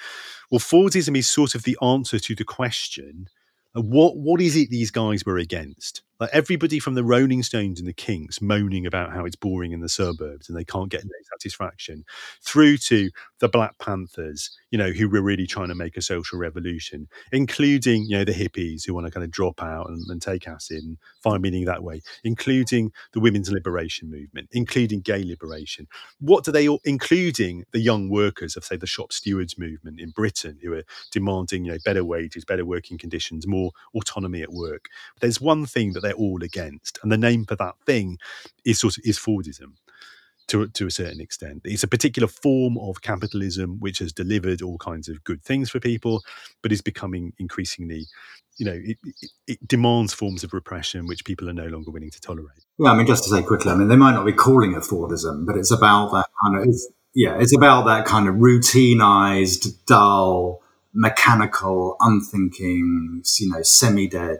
well, Fordism is sort of the answer to the question uh, what what is it these guys were against? Like everybody from the Rolling Stones and the Kinks moaning about how it's boring in the suburbs and they can't get no satisfaction, through to the Black Panthers, you know, who were really trying to make a social revolution, including you know the hippies who want to kind of drop out and, and take acid and find meaning that way, including the women's liberation movement, including gay liberation. What do they all, including the young workers of say the shop stewards movement in Britain, who are demanding you know better wages, better working conditions, more autonomy at work. There's one thing that they're all against, and the name for that thing is sort of is Fordism. To, to a certain extent, it's a particular form of capitalism which has delivered all kinds of good things for people, but is becoming increasingly, you know, it, it, it demands forms of repression which people are no longer willing to tolerate. Yeah, I mean, just to say quickly, I mean, they might not be calling it Fordism, but it's about that kind of, it's, yeah, it's about that kind of routinized, dull, mechanical, unthinking, you know, semi-dead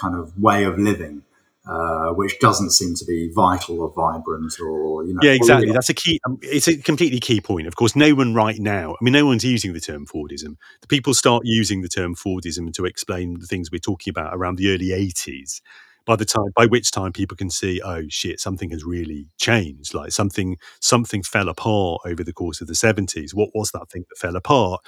kind of way of living, uh, which doesn't seem to be vital or vibrant or, you know. Yeah, exactly. That's a key. Um, it's a completely key point. Of course, no one right now. I mean, no one's using the term Fordism. The people start using the term Fordism to explain the things we're talking about around the early '80s. By the time, by which time people can see, oh shit, something has really changed. Like something, something fell apart over the course of the '70s. What was that thing that fell apart?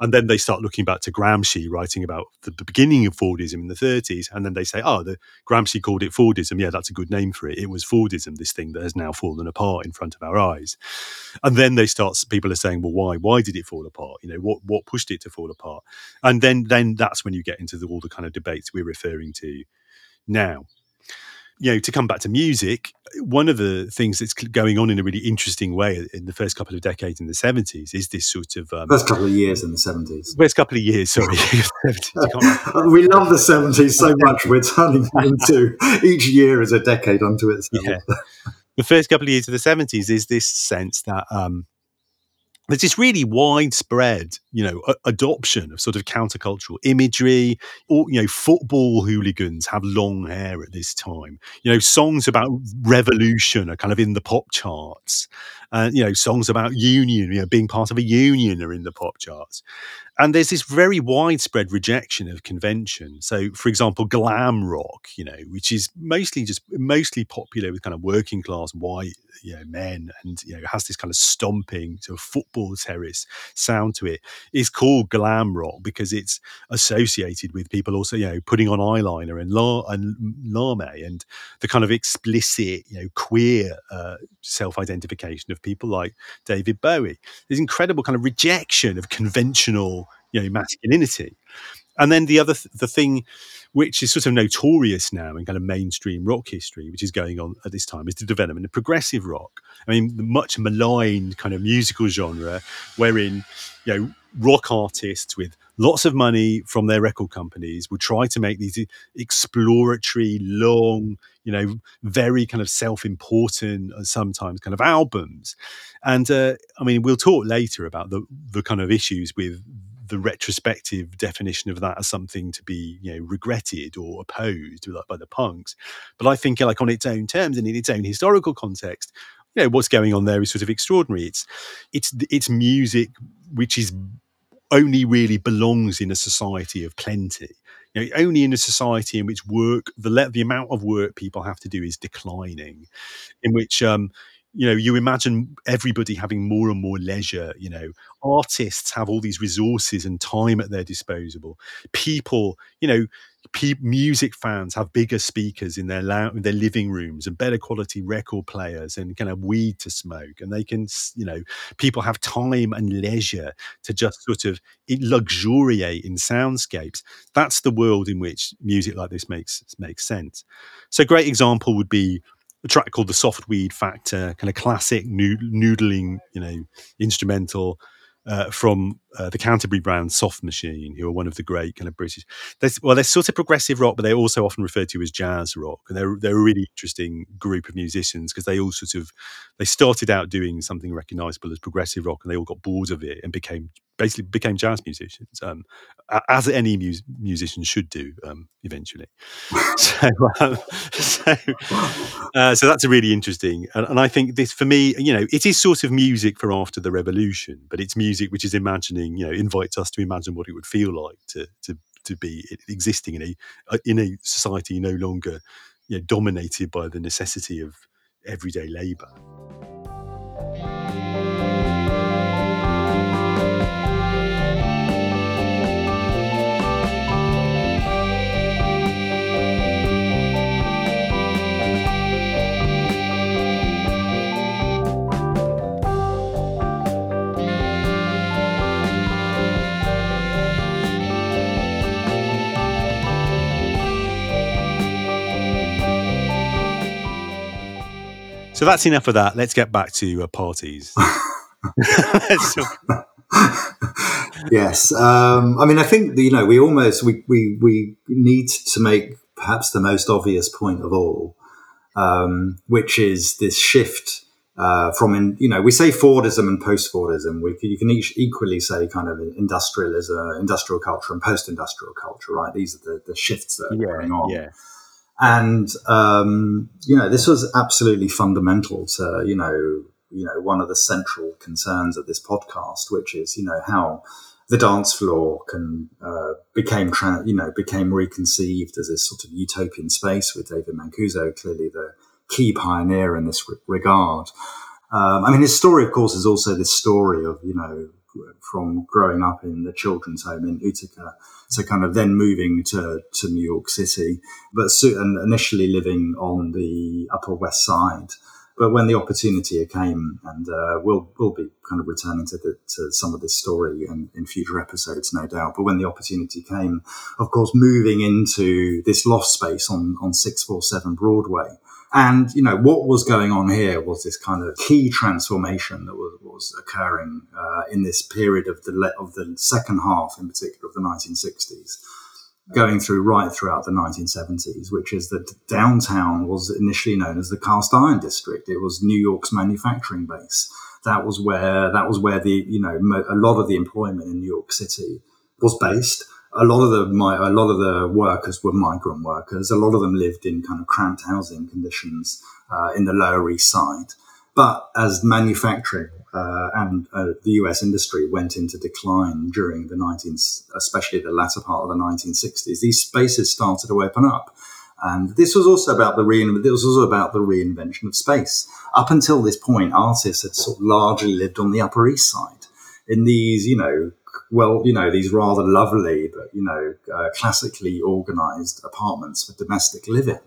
And then they start looking back to Gramsci, writing about the, beginning of Fordism in the 30s. And then they say, oh, the Gramsci called it Fordism. Yeah, that's a good name for it. It was Fordism, this thing that has now fallen apart in front of our eyes. And then they start, people are saying, well, why? Why did it fall apart? You know, what what pushed it to fall apart? And then then that's when you get into the, all the kind of debates we're referring to now you know, to come back to music, one of the things that's going on in a really interesting way in the first couple of decades in the 70s is this sort of. Um, first couple of years in the 70s. First couple of years, sorry. we love the 70s so much, we're turning into each year as a decade unto itself. Yeah. The first couple of years of the 70s is this sense that um, there's this really widespread, you know, a- adoption of sort of countercultural imagery. Or you know, football hooligans have long hair at this time. You know, songs about revolution are kind of in the pop charts. And you know, songs about union, you know, being part of a union are in the pop charts. And there's this very widespread rejection of convention. So, for example, glam rock, you know, which is mostly just mostly popular with kind of working class white you know men and you know has this kind of stomping sort of football terrace sound to it is called glam rock because it's associated with people also you know putting on eyeliner and la and lame and the kind of explicit you know queer uh, self-identification of people like David Bowie there's incredible kind of rejection of conventional you know masculinity and then the other th- the thing which is sort of notorious now in kind of mainstream rock history, which is going on at this time, is the development of progressive rock. I mean, the much maligned kind of musical genre, wherein you know rock artists with lots of money from their record companies would try to make these exploratory, long, you know, very kind of self-important, uh, sometimes kind of albums. And uh, I mean, we'll talk later about the the kind of issues with the retrospective definition of that as something to be you know regretted or opposed by the punks. But i think like on its own terms and in its own historical context you know what's going on there is sort of extraordinary. It's it's it's music which is only really belongs in a society of plenty. You know only in a society in which work the the amount of work people have to do is declining in which um you know you imagine everybody having more and more leisure you know. Artists have all these resources and time at their disposal people you know pe- music fans have bigger speakers in their in their living rooms and better quality record players and kind of weed to smoke and they can you know people have time and leisure to just sort of luxuriate in soundscapes. That's the world in which music like this makes makes sense. So a great example would be a track called the Soft Weed Factor, kind of classic noo- noodling, you know, instrumental uh, from uh, the Canterbury brand Soft Machine, who are one of the great kind of British. They're, well, they're sort of progressive rock, but they're also often referred to as jazz rock, and they're they're a really interesting group of musicians because they all sort of they started out doing something recognisable as progressive rock, and they all got bored of it and became basically became jazz musicians, um, as any mus- musician should do um, eventually. so, um, so, uh, so that's a really interesting, and, and I think this for me, you know, it is sort of music for after the revolution, but it's music which is imagining, you know, invites us to imagine what it would feel like to to to be existing in a uh, in a society no longer, you know, dominated by the necessity of everyday labour. So that's enough of that. Let's get back to uh, parties. So- yes. Um, I mean, I think you know we almost we, we we need to make perhaps the most obvious point of all, um, which is this shift uh, from in, you know we say Fordism and post-Fordism. We you can each equally say kind of industrialism, industrial culture, and post-industrial culture. Right? These are the, the shifts that are going on. yeah. And um, you know this was absolutely fundamental to you know you know one of the central concerns of this podcast, which is you know how the dance floor can uh, became tra- you know became reconceived as this sort of utopian space with David Mancuso clearly the key pioneer in this re- regard. Um, I mean, his story, of course, is also this story of you know from growing up in the children's home in Utica, so kind of then moving to to New York City, but so, and initially living on the Upper West Side. But when the opportunity came, and uh, we'll we'll be kind of returning to the, to some of this story in, in future episodes, no doubt. But when the opportunity came, of course, moving into this loft space on on six four seven Broadway, and you know what was going on here was this kind of key transformation that was, was occurring uh, in this period of the le- of the second half, in particular of the 1960s, going through right throughout the 1970s, which is that downtown was initially known as the cast iron district. It was New York's manufacturing base. That was where that was where the you know a lot of the employment in New York City was based. A lot of the my, a lot of the workers were migrant workers. A lot of them lived in kind of cramped housing conditions uh, in the Lower East Side. But as manufacturing uh, and uh, the US industry went into decline during the 19th, especially the latter part of the 1960s, these spaces started to open up. And this was also about the rein- this was also about the reinvention of space. Up until this point, artists had sort of largely lived on the Upper East Side in these, you know, well, you know, these rather lovely but you know uh, classically organized apartments for domestic living.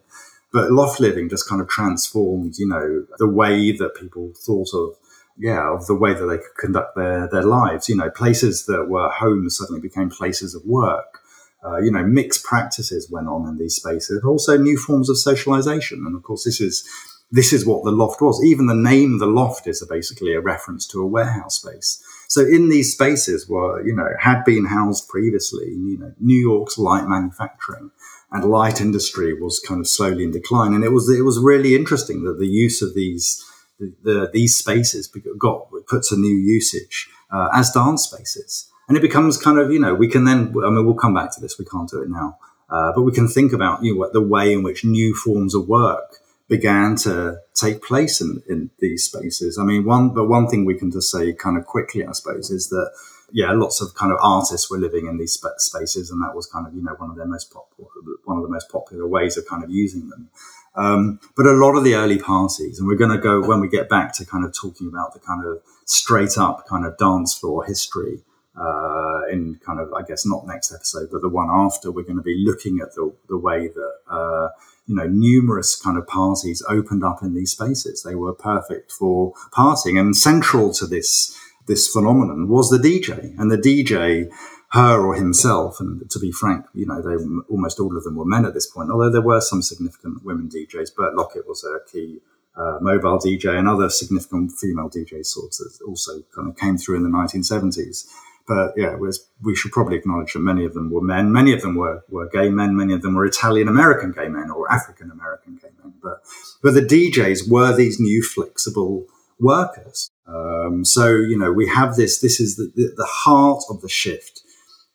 But loft living just kind of transformed, you know, the way that people thought of, yeah, of the way that they could conduct their, their lives. You know, places that were homes suddenly became places of work. Uh, you know, mixed practices went on in these spaces, also new forms of socialization. And of course, this is this is what the loft was. Even the name the loft is basically a reference to a warehouse space. So in these spaces were, you know, had been housed previously, you know, New York's light manufacturing and light industry was kind of slowly in decline. And it was it was really interesting that the use of these the, the these spaces got puts a new usage uh, as dance spaces, and it becomes kind of you know we can then I mean we'll come back to this we can't do it now, uh, but we can think about you know the way in which new forms of work began to take place in, in these spaces. I mean, one but one thing we can just say kind of quickly, I suppose, is that yeah, lots of kind of artists were living in these spaces, and that was kind of you know one of their most popular, one of the most popular ways of kind of using them. Um, but a lot of the early parties, and we're going to go when we get back to kind of talking about the kind of straight up kind of dance floor history uh, in kind of I guess not next episode, but the one after. We're going to be looking at the the way that. Uh, you know, numerous kind of parties opened up in these spaces. They were perfect for partying, and central to this this phenomenon was the DJ. And the DJ, her or himself, and to be frank, you know, they almost all of them were men at this point, although there were some significant women DJs. Burt Lockett was a key uh, mobile DJ, and other significant female DJ sorts that also kind of came through in the 1970s. But yeah, we should probably acknowledge that many of them were men. Many of them were, were gay men. Many of them were Italian American gay men or African American gay men. But, but the DJs were these new flexible workers. Um, so, you know, we have this, this is the, the, the heart of the shift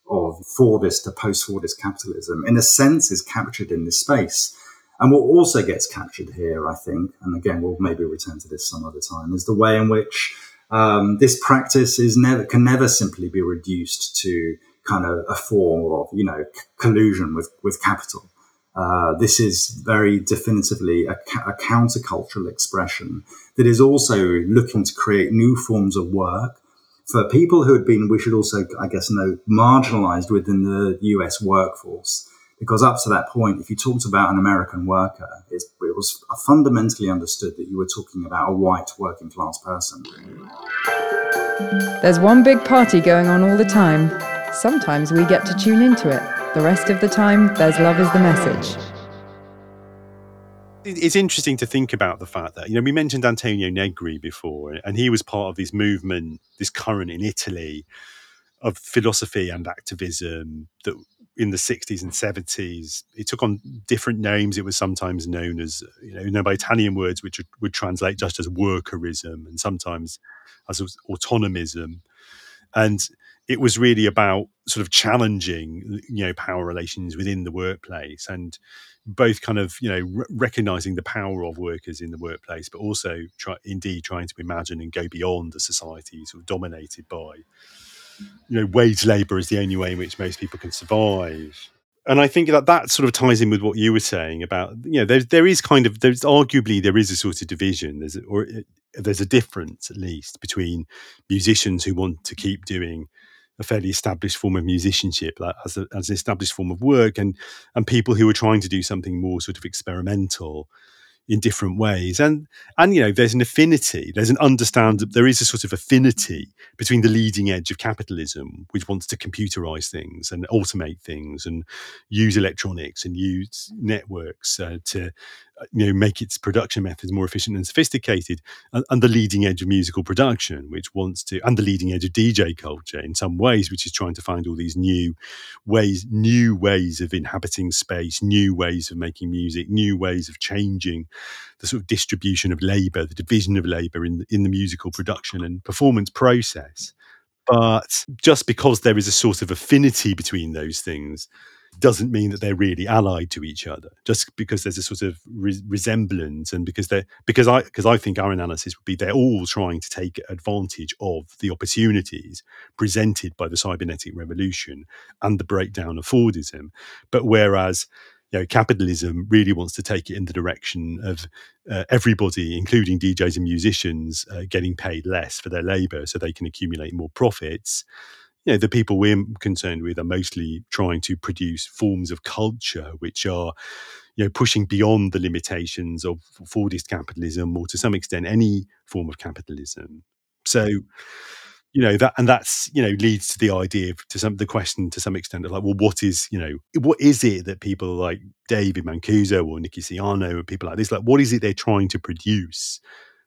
of Fordist to post Fordist capitalism, in a sense, is captured in this space. And what also gets captured here, I think, and again, we'll maybe return to this some other time, is the way in which um, this practice is never can never simply be reduced to kind of a form of you know collusion with with capital. Uh, this is very definitively a, a, countercultural expression that is also looking to create new forms of work for people who had been, we should also, I guess, know, marginalized within the US workforce. Because up to that point, if you talked about an American worker, it, it was fundamentally understood that you were talking about a white working class person. There's one big party going on all the time. Sometimes we get to tune into it. The rest of the time, there's love is the message. It's interesting to think about the fact that, you know, we mentioned Antonio Negri before, and he was part of this movement, this current in Italy of philosophy and activism that in the 60s and 70s it took on different names. It was sometimes known as you know known by italian words which would, would translate just as workerism and sometimes as autonomism. And it was really about sort of challenging you know power relations within the workplace and both kind of you know recognizing the power of workers in the workplace but also try, indeed trying to imagine and go beyond a society sort of dominated by you know wage labor is the only way in which most people can survive. And I think that that sort of ties in with what you were saying about you know there there is kind of there's arguably there is a sort of division. There's or there's a difference at least between musicians who want to keep doing a fairly established form of musicianship like as, a, as an established form of work and and people who are trying to do something more sort of experimental in different ways. And and you know there's an affinity there's an understand there is a sort of affinity between the leading edge of capitalism which wants to computerize things and automate things and use electronics and use networks uh, to you know make its production methods more efficient and sophisticated and, and the leading edge of musical production which wants to and the leading edge of dj culture in some ways which is trying to find all these new ways new ways of inhabiting space new ways of making music new ways of changing the sort of distribution of labor the division of labor in in the musical production and performance process. But just because there is a sort of affinity between those things doesn't mean that they're really allied to each other. Just because there's a sort of re- resemblance and because they're because i because i think our analysis would be they're all trying to take advantage of the opportunities presented by the cybernetic revolution and the breakdown of fordism. But whereas you know capitalism really wants to take it in the direction of uh, everybody including djs and musicians uh, getting paid less for their labor so they can accumulate more profits you know, the people we're concerned with are mostly trying to produce forms of culture which are, you know, pushing beyond the limitations of Fordist capitalism or to some extent any form of capitalism. So, you know that and that's you know leads to the idea of, to some the question to some extent of like well what is you know what is it that people like david mancuso or nicky siano or people like this like what is it they're trying to produce?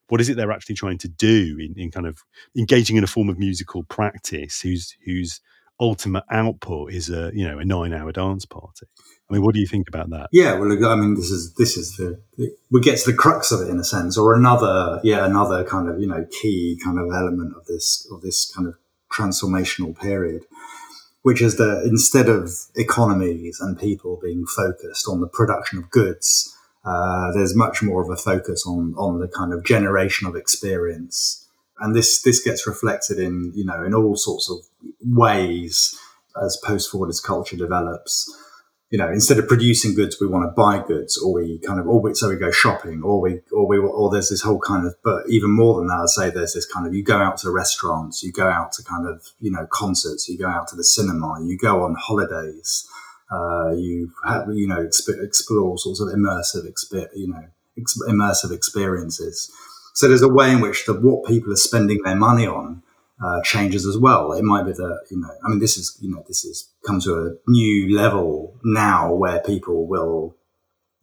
What is it they're actually trying to do in, in kind of engaging in a form of musical practice who's whose ultimate output is a you know a nine hour dance party. I mean what do you think about that? Yeah, well, I mean, this is this is the, we get to the crux of it in a sense, or another, yeah, another kind of you know key kind of element of this of this kind of transformational period, which is that instead of economies and people being focused on the production of goods, uh, there's much more of a focus on on the kind of generation of experience, and this this gets reflected in you know in all sorts of ways as post-Fordist culture develops you know, instead of producing goods, we want to buy goods, or we kind of, or we, so we go shopping, or we, or we, or there's this whole kind of, but even more than that, I'd say there's this kind of, you go out to restaurants, you go out to kind of, you know, concerts, you go out to the cinema, you go on holidays, uh, you have, you know, exp- explore sorts of immersive, exper- you know, ex- immersive experiences. So there's a way in which the, what people are spending their money on uh, changes as well. It might be that you know, I mean, this is you know, this is come to a new level now where people will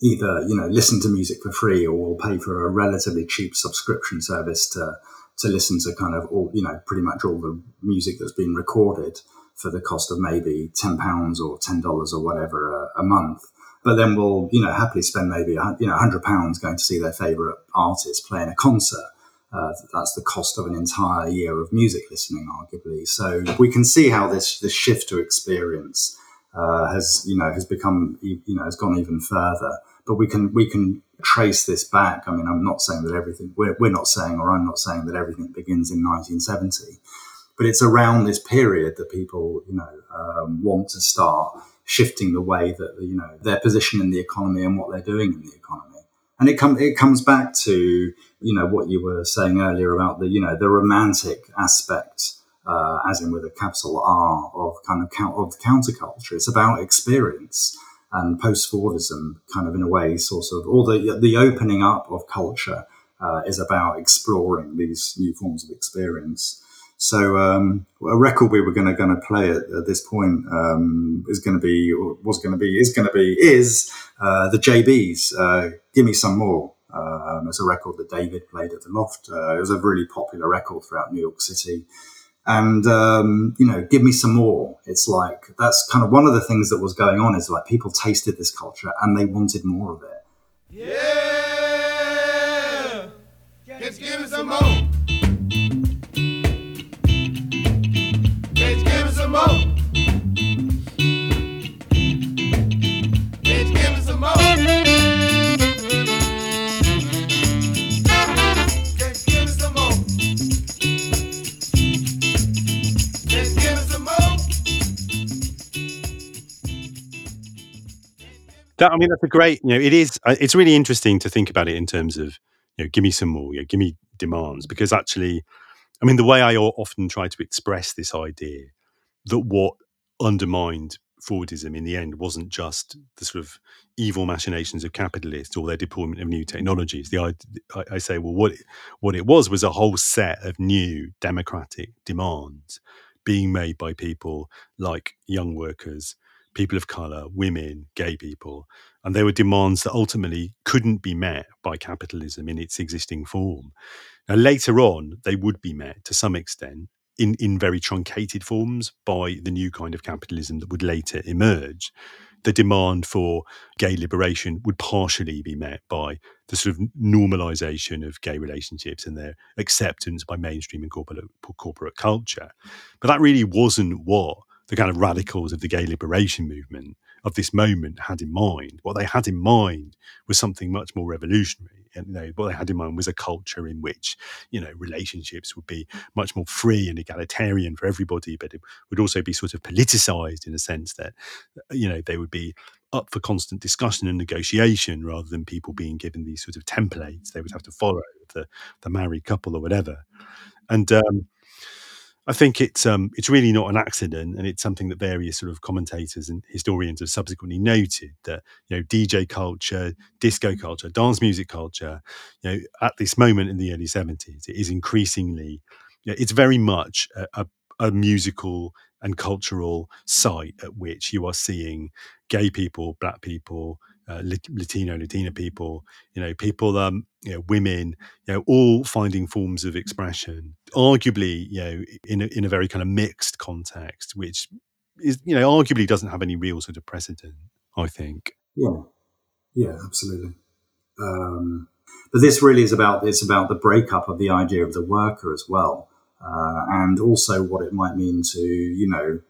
either you know listen to music for free or will pay for a relatively cheap subscription service to to listen to kind of all you know pretty much all the music that's been recorded for the cost of maybe ten pounds or ten dollars or whatever a, a month. But then we'll you know happily spend maybe you know hundred pounds going to see their favorite artist playing a concert. Uh, that's the cost of an entire year of music listening, arguably. So we can see how this this shift to experience uh, has you know has become you know has gone even further. But we can we can trace this back. I mean, I'm not saying that everything we're, we're not saying, or I'm not saying that everything begins in 1970, but it's around this period that people you know um, want to start shifting the way that you know their position in the economy and what they're doing in the economy. And it comes it comes back to you know what you were saying earlier about the you know the romantic aspect, uh, as in with a capital R of kind of count of counterculture. It's about experience and post Fordism, kind of in a way, sort of, all the the opening up of culture uh, is about exploring these new forms of experience. So um, a record we were going to going to play at, at this point um, is going to be or was going to be is going to be is uh, the JBs. Uh, Give me some more. Um, it's a record that David played at the Loft. Uh, it was a really popular record throughout New York City. And um, you know, give me some more. It's like that's kind of one of the things that was going on is like people tasted this culture and they wanted more of it. Yeah! That I mean, that's a great. You know, it is. uh, It's really interesting to think about it in terms of, you know, give me some more. You know, give me demands because actually, I mean, the way I often try to express this idea that what undermined Fordism in the end wasn't just the sort of evil machinations of capitalists or their deployment of new technologies. The I, I say, well, what what it was was a whole set of new democratic demands being made by people like young workers, people of color, women, gay people, and they were demands that ultimately couldn't be met by capitalism in its existing form. Now, later on, they would be met to some extent in, in very truncated forms by the new kind of capitalism that would later emerge. The demand for gay liberation would partially be met by the sort of normalization of gay relationships and their acceptance by mainstream and corporate, corporate culture. But that really wasn't what the kind of radicals of the gay liberation movement of this moment had in mind. What they had in mind was something much more revolutionary. And you know, what they had in mind was a culture in which, you know, relationships would be much more free and egalitarian for everybody, but it would also be sort of politicized in a sense that, you know, they would be up for constant discussion and negotiation rather than people being given these sort of templates they would have to follow the the married couple or whatever. And um, I think it's um, it's really not an accident, and it's something that various sort of commentators and historians have subsequently noted that you know DJ culture, disco culture, dance music culture, you know, at this moment in the early seventies, it is increasingly, you know, it's very much a, a, a musical and cultural site at which you are seeing gay people, black people, uh, Latino, Latina people, you know, people, um, you know, women, you know, all finding forms of expression, arguably, you know, in a, in a very kind of mixed context, which is, you know, arguably doesn't have any real sort of precedent. I think. Yeah, yeah, absolutely. Um, but this really is about it's about the breakup of the idea of the worker as well, uh, and also what it might mean to you know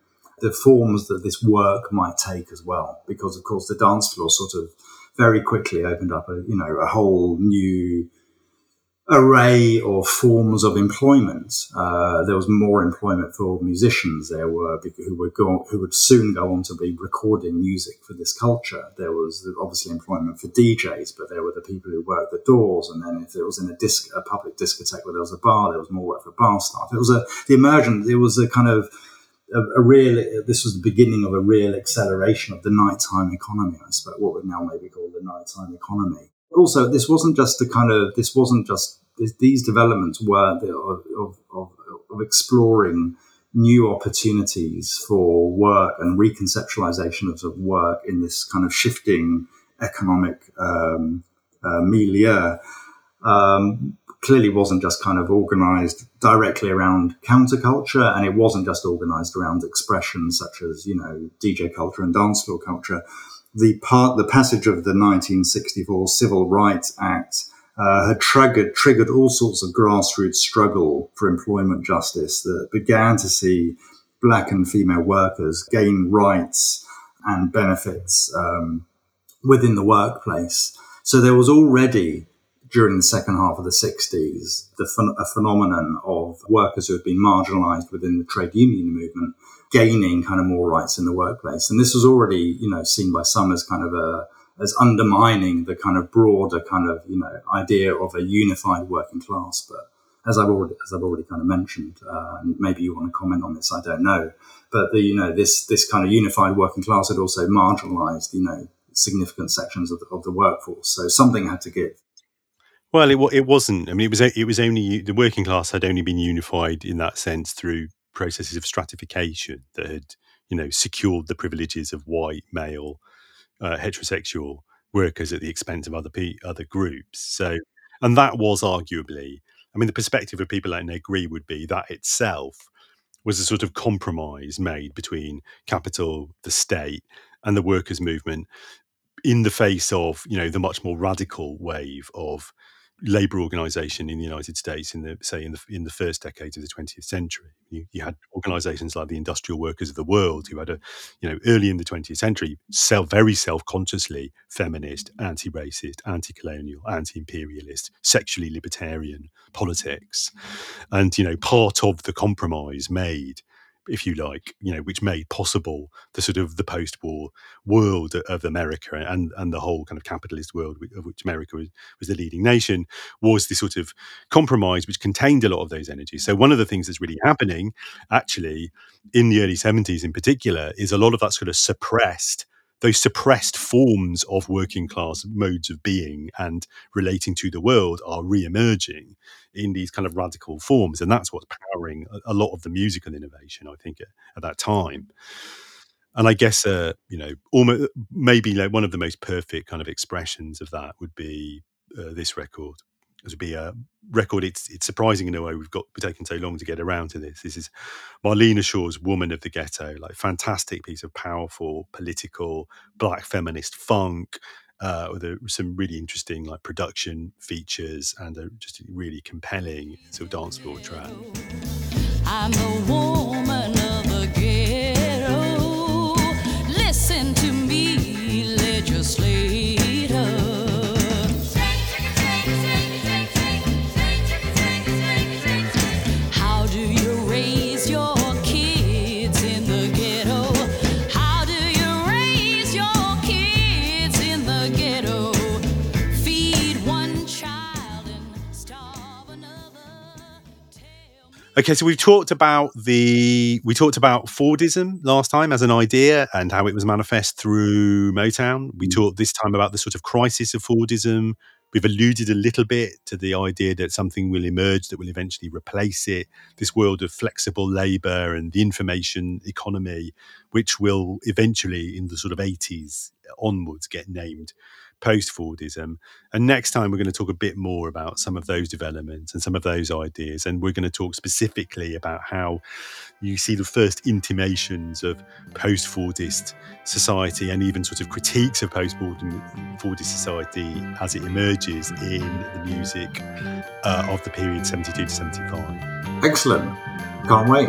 the forms that this work might take as well. Because of course the dance floor sort of very quickly opened up a you know a whole new array of forms of employment. Uh, there was more employment for musicians. There were who would go who would soon go on to be recording music for this culture. There was obviously employment for DJs, but there were the people who worked the doors. And then if it was in a disc, a public discotheque where there was a bar, there was more work for bar staff. It was a the emergence. It was a kind of a, a real. This was the beginning of a real acceleration of the nighttime economy. I suppose what would now maybe call the nighttime economy also this wasn't just a kind of this wasn't just this, these developments were the, of, of, of, of exploring new opportunities for work and reconceptualization of, of work in this kind of shifting economic um, uh, milieu um, clearly wasn't just kind of organized directly around counterculture and it wasn't just organized around expressions such as you know dj culture and dance floor culture the part, the passage of the 1964 Civil Rights Act uh, had triggered triggered all sorts of grassroots struggle for employment justice that began to see black and female workers gain rights and benefits um, within the workplace. So there was already during the second half of the 60s the ph- a phenomenon of workers who had been marginalized within the trade union movement gaining kind of more rights in the workplace. And this was already, you know, seen by some as kind of a, as undermining the kind of broader kind of, you know, idea of a unified working class. But as I've already, as I've already kind of mentioned, uh, and maybe you want to comment on this, I don't know. But the, you know, this, this kind of unified working class had also marginalized, you know, significant sections of the, of the workforce. So something had to give. Well, it it wasn't. I mean, it was it was only the working class had only been unified in that sense through processes of stratification that had you know secured the privileges of white male uh, heterosexual workers at the expense of other pe- other groups. So, and that was arguably, I mean, the perspective of people like Negri would be that itself was a sort of compromise made between capital, the state, and the workers' movement in the face of you know the much more radical wave of labor organization in the United States in the say in the in the first decades of the 20th century. You, you had organizations like the Industrial Workers of the World who had a you know early in the 20th century self very self-consciously feminist, anti-racist, anti-colonial, anti-imperialist, sexually libertarian politics. And you know part of the compromise made if you like, you know, which made possible the sort of the post-war world of America and and the whole kind of capitalist world of which America was, was the leading nation, was this sort of compromise which contained a lot of those energies. So one of the things that's really happening, actually, in the early 70s in particular, is a lot of that sort of suppressed those suppressed forms of working class modes of being and relating to the world are re-emerging in these kind of radical forms. And that's what's powering a, lot of the musical innovation i think at, at that time. And i guess uh, you know almost maybe like one of the most perfect kind of expressions of that would be uh, this record would be a record. It's it's surprising in a way we've got we've taken so long to get around to this. This is marlena shaw's woman of the ghetto like fantastic piece of powerful political black feminist funk uh, with a, some really interesting like production features and a just really compelling sort of dance floor track Okay, so we've talked about the we talked about Fordism last time as an idea and how it was manifest through Motown. We mm. talked this time about the sort of crisis of Fordism. We've alluded a little bit to the idea that something will emerge that will eventually replace it. This world of flexible labour and the information economy, which will eventually, in the sort of eighties onwards, get named post Fordism. And next time, we're going to talk a bit more about some of those developments and some of those ideas. And we're going to talk specifically about how you see the first intimations of post Fordist society and even sort of critiques of post Fordist society as it emerges in the music uh, of the period 72 to 75. Excellent. Can't wait.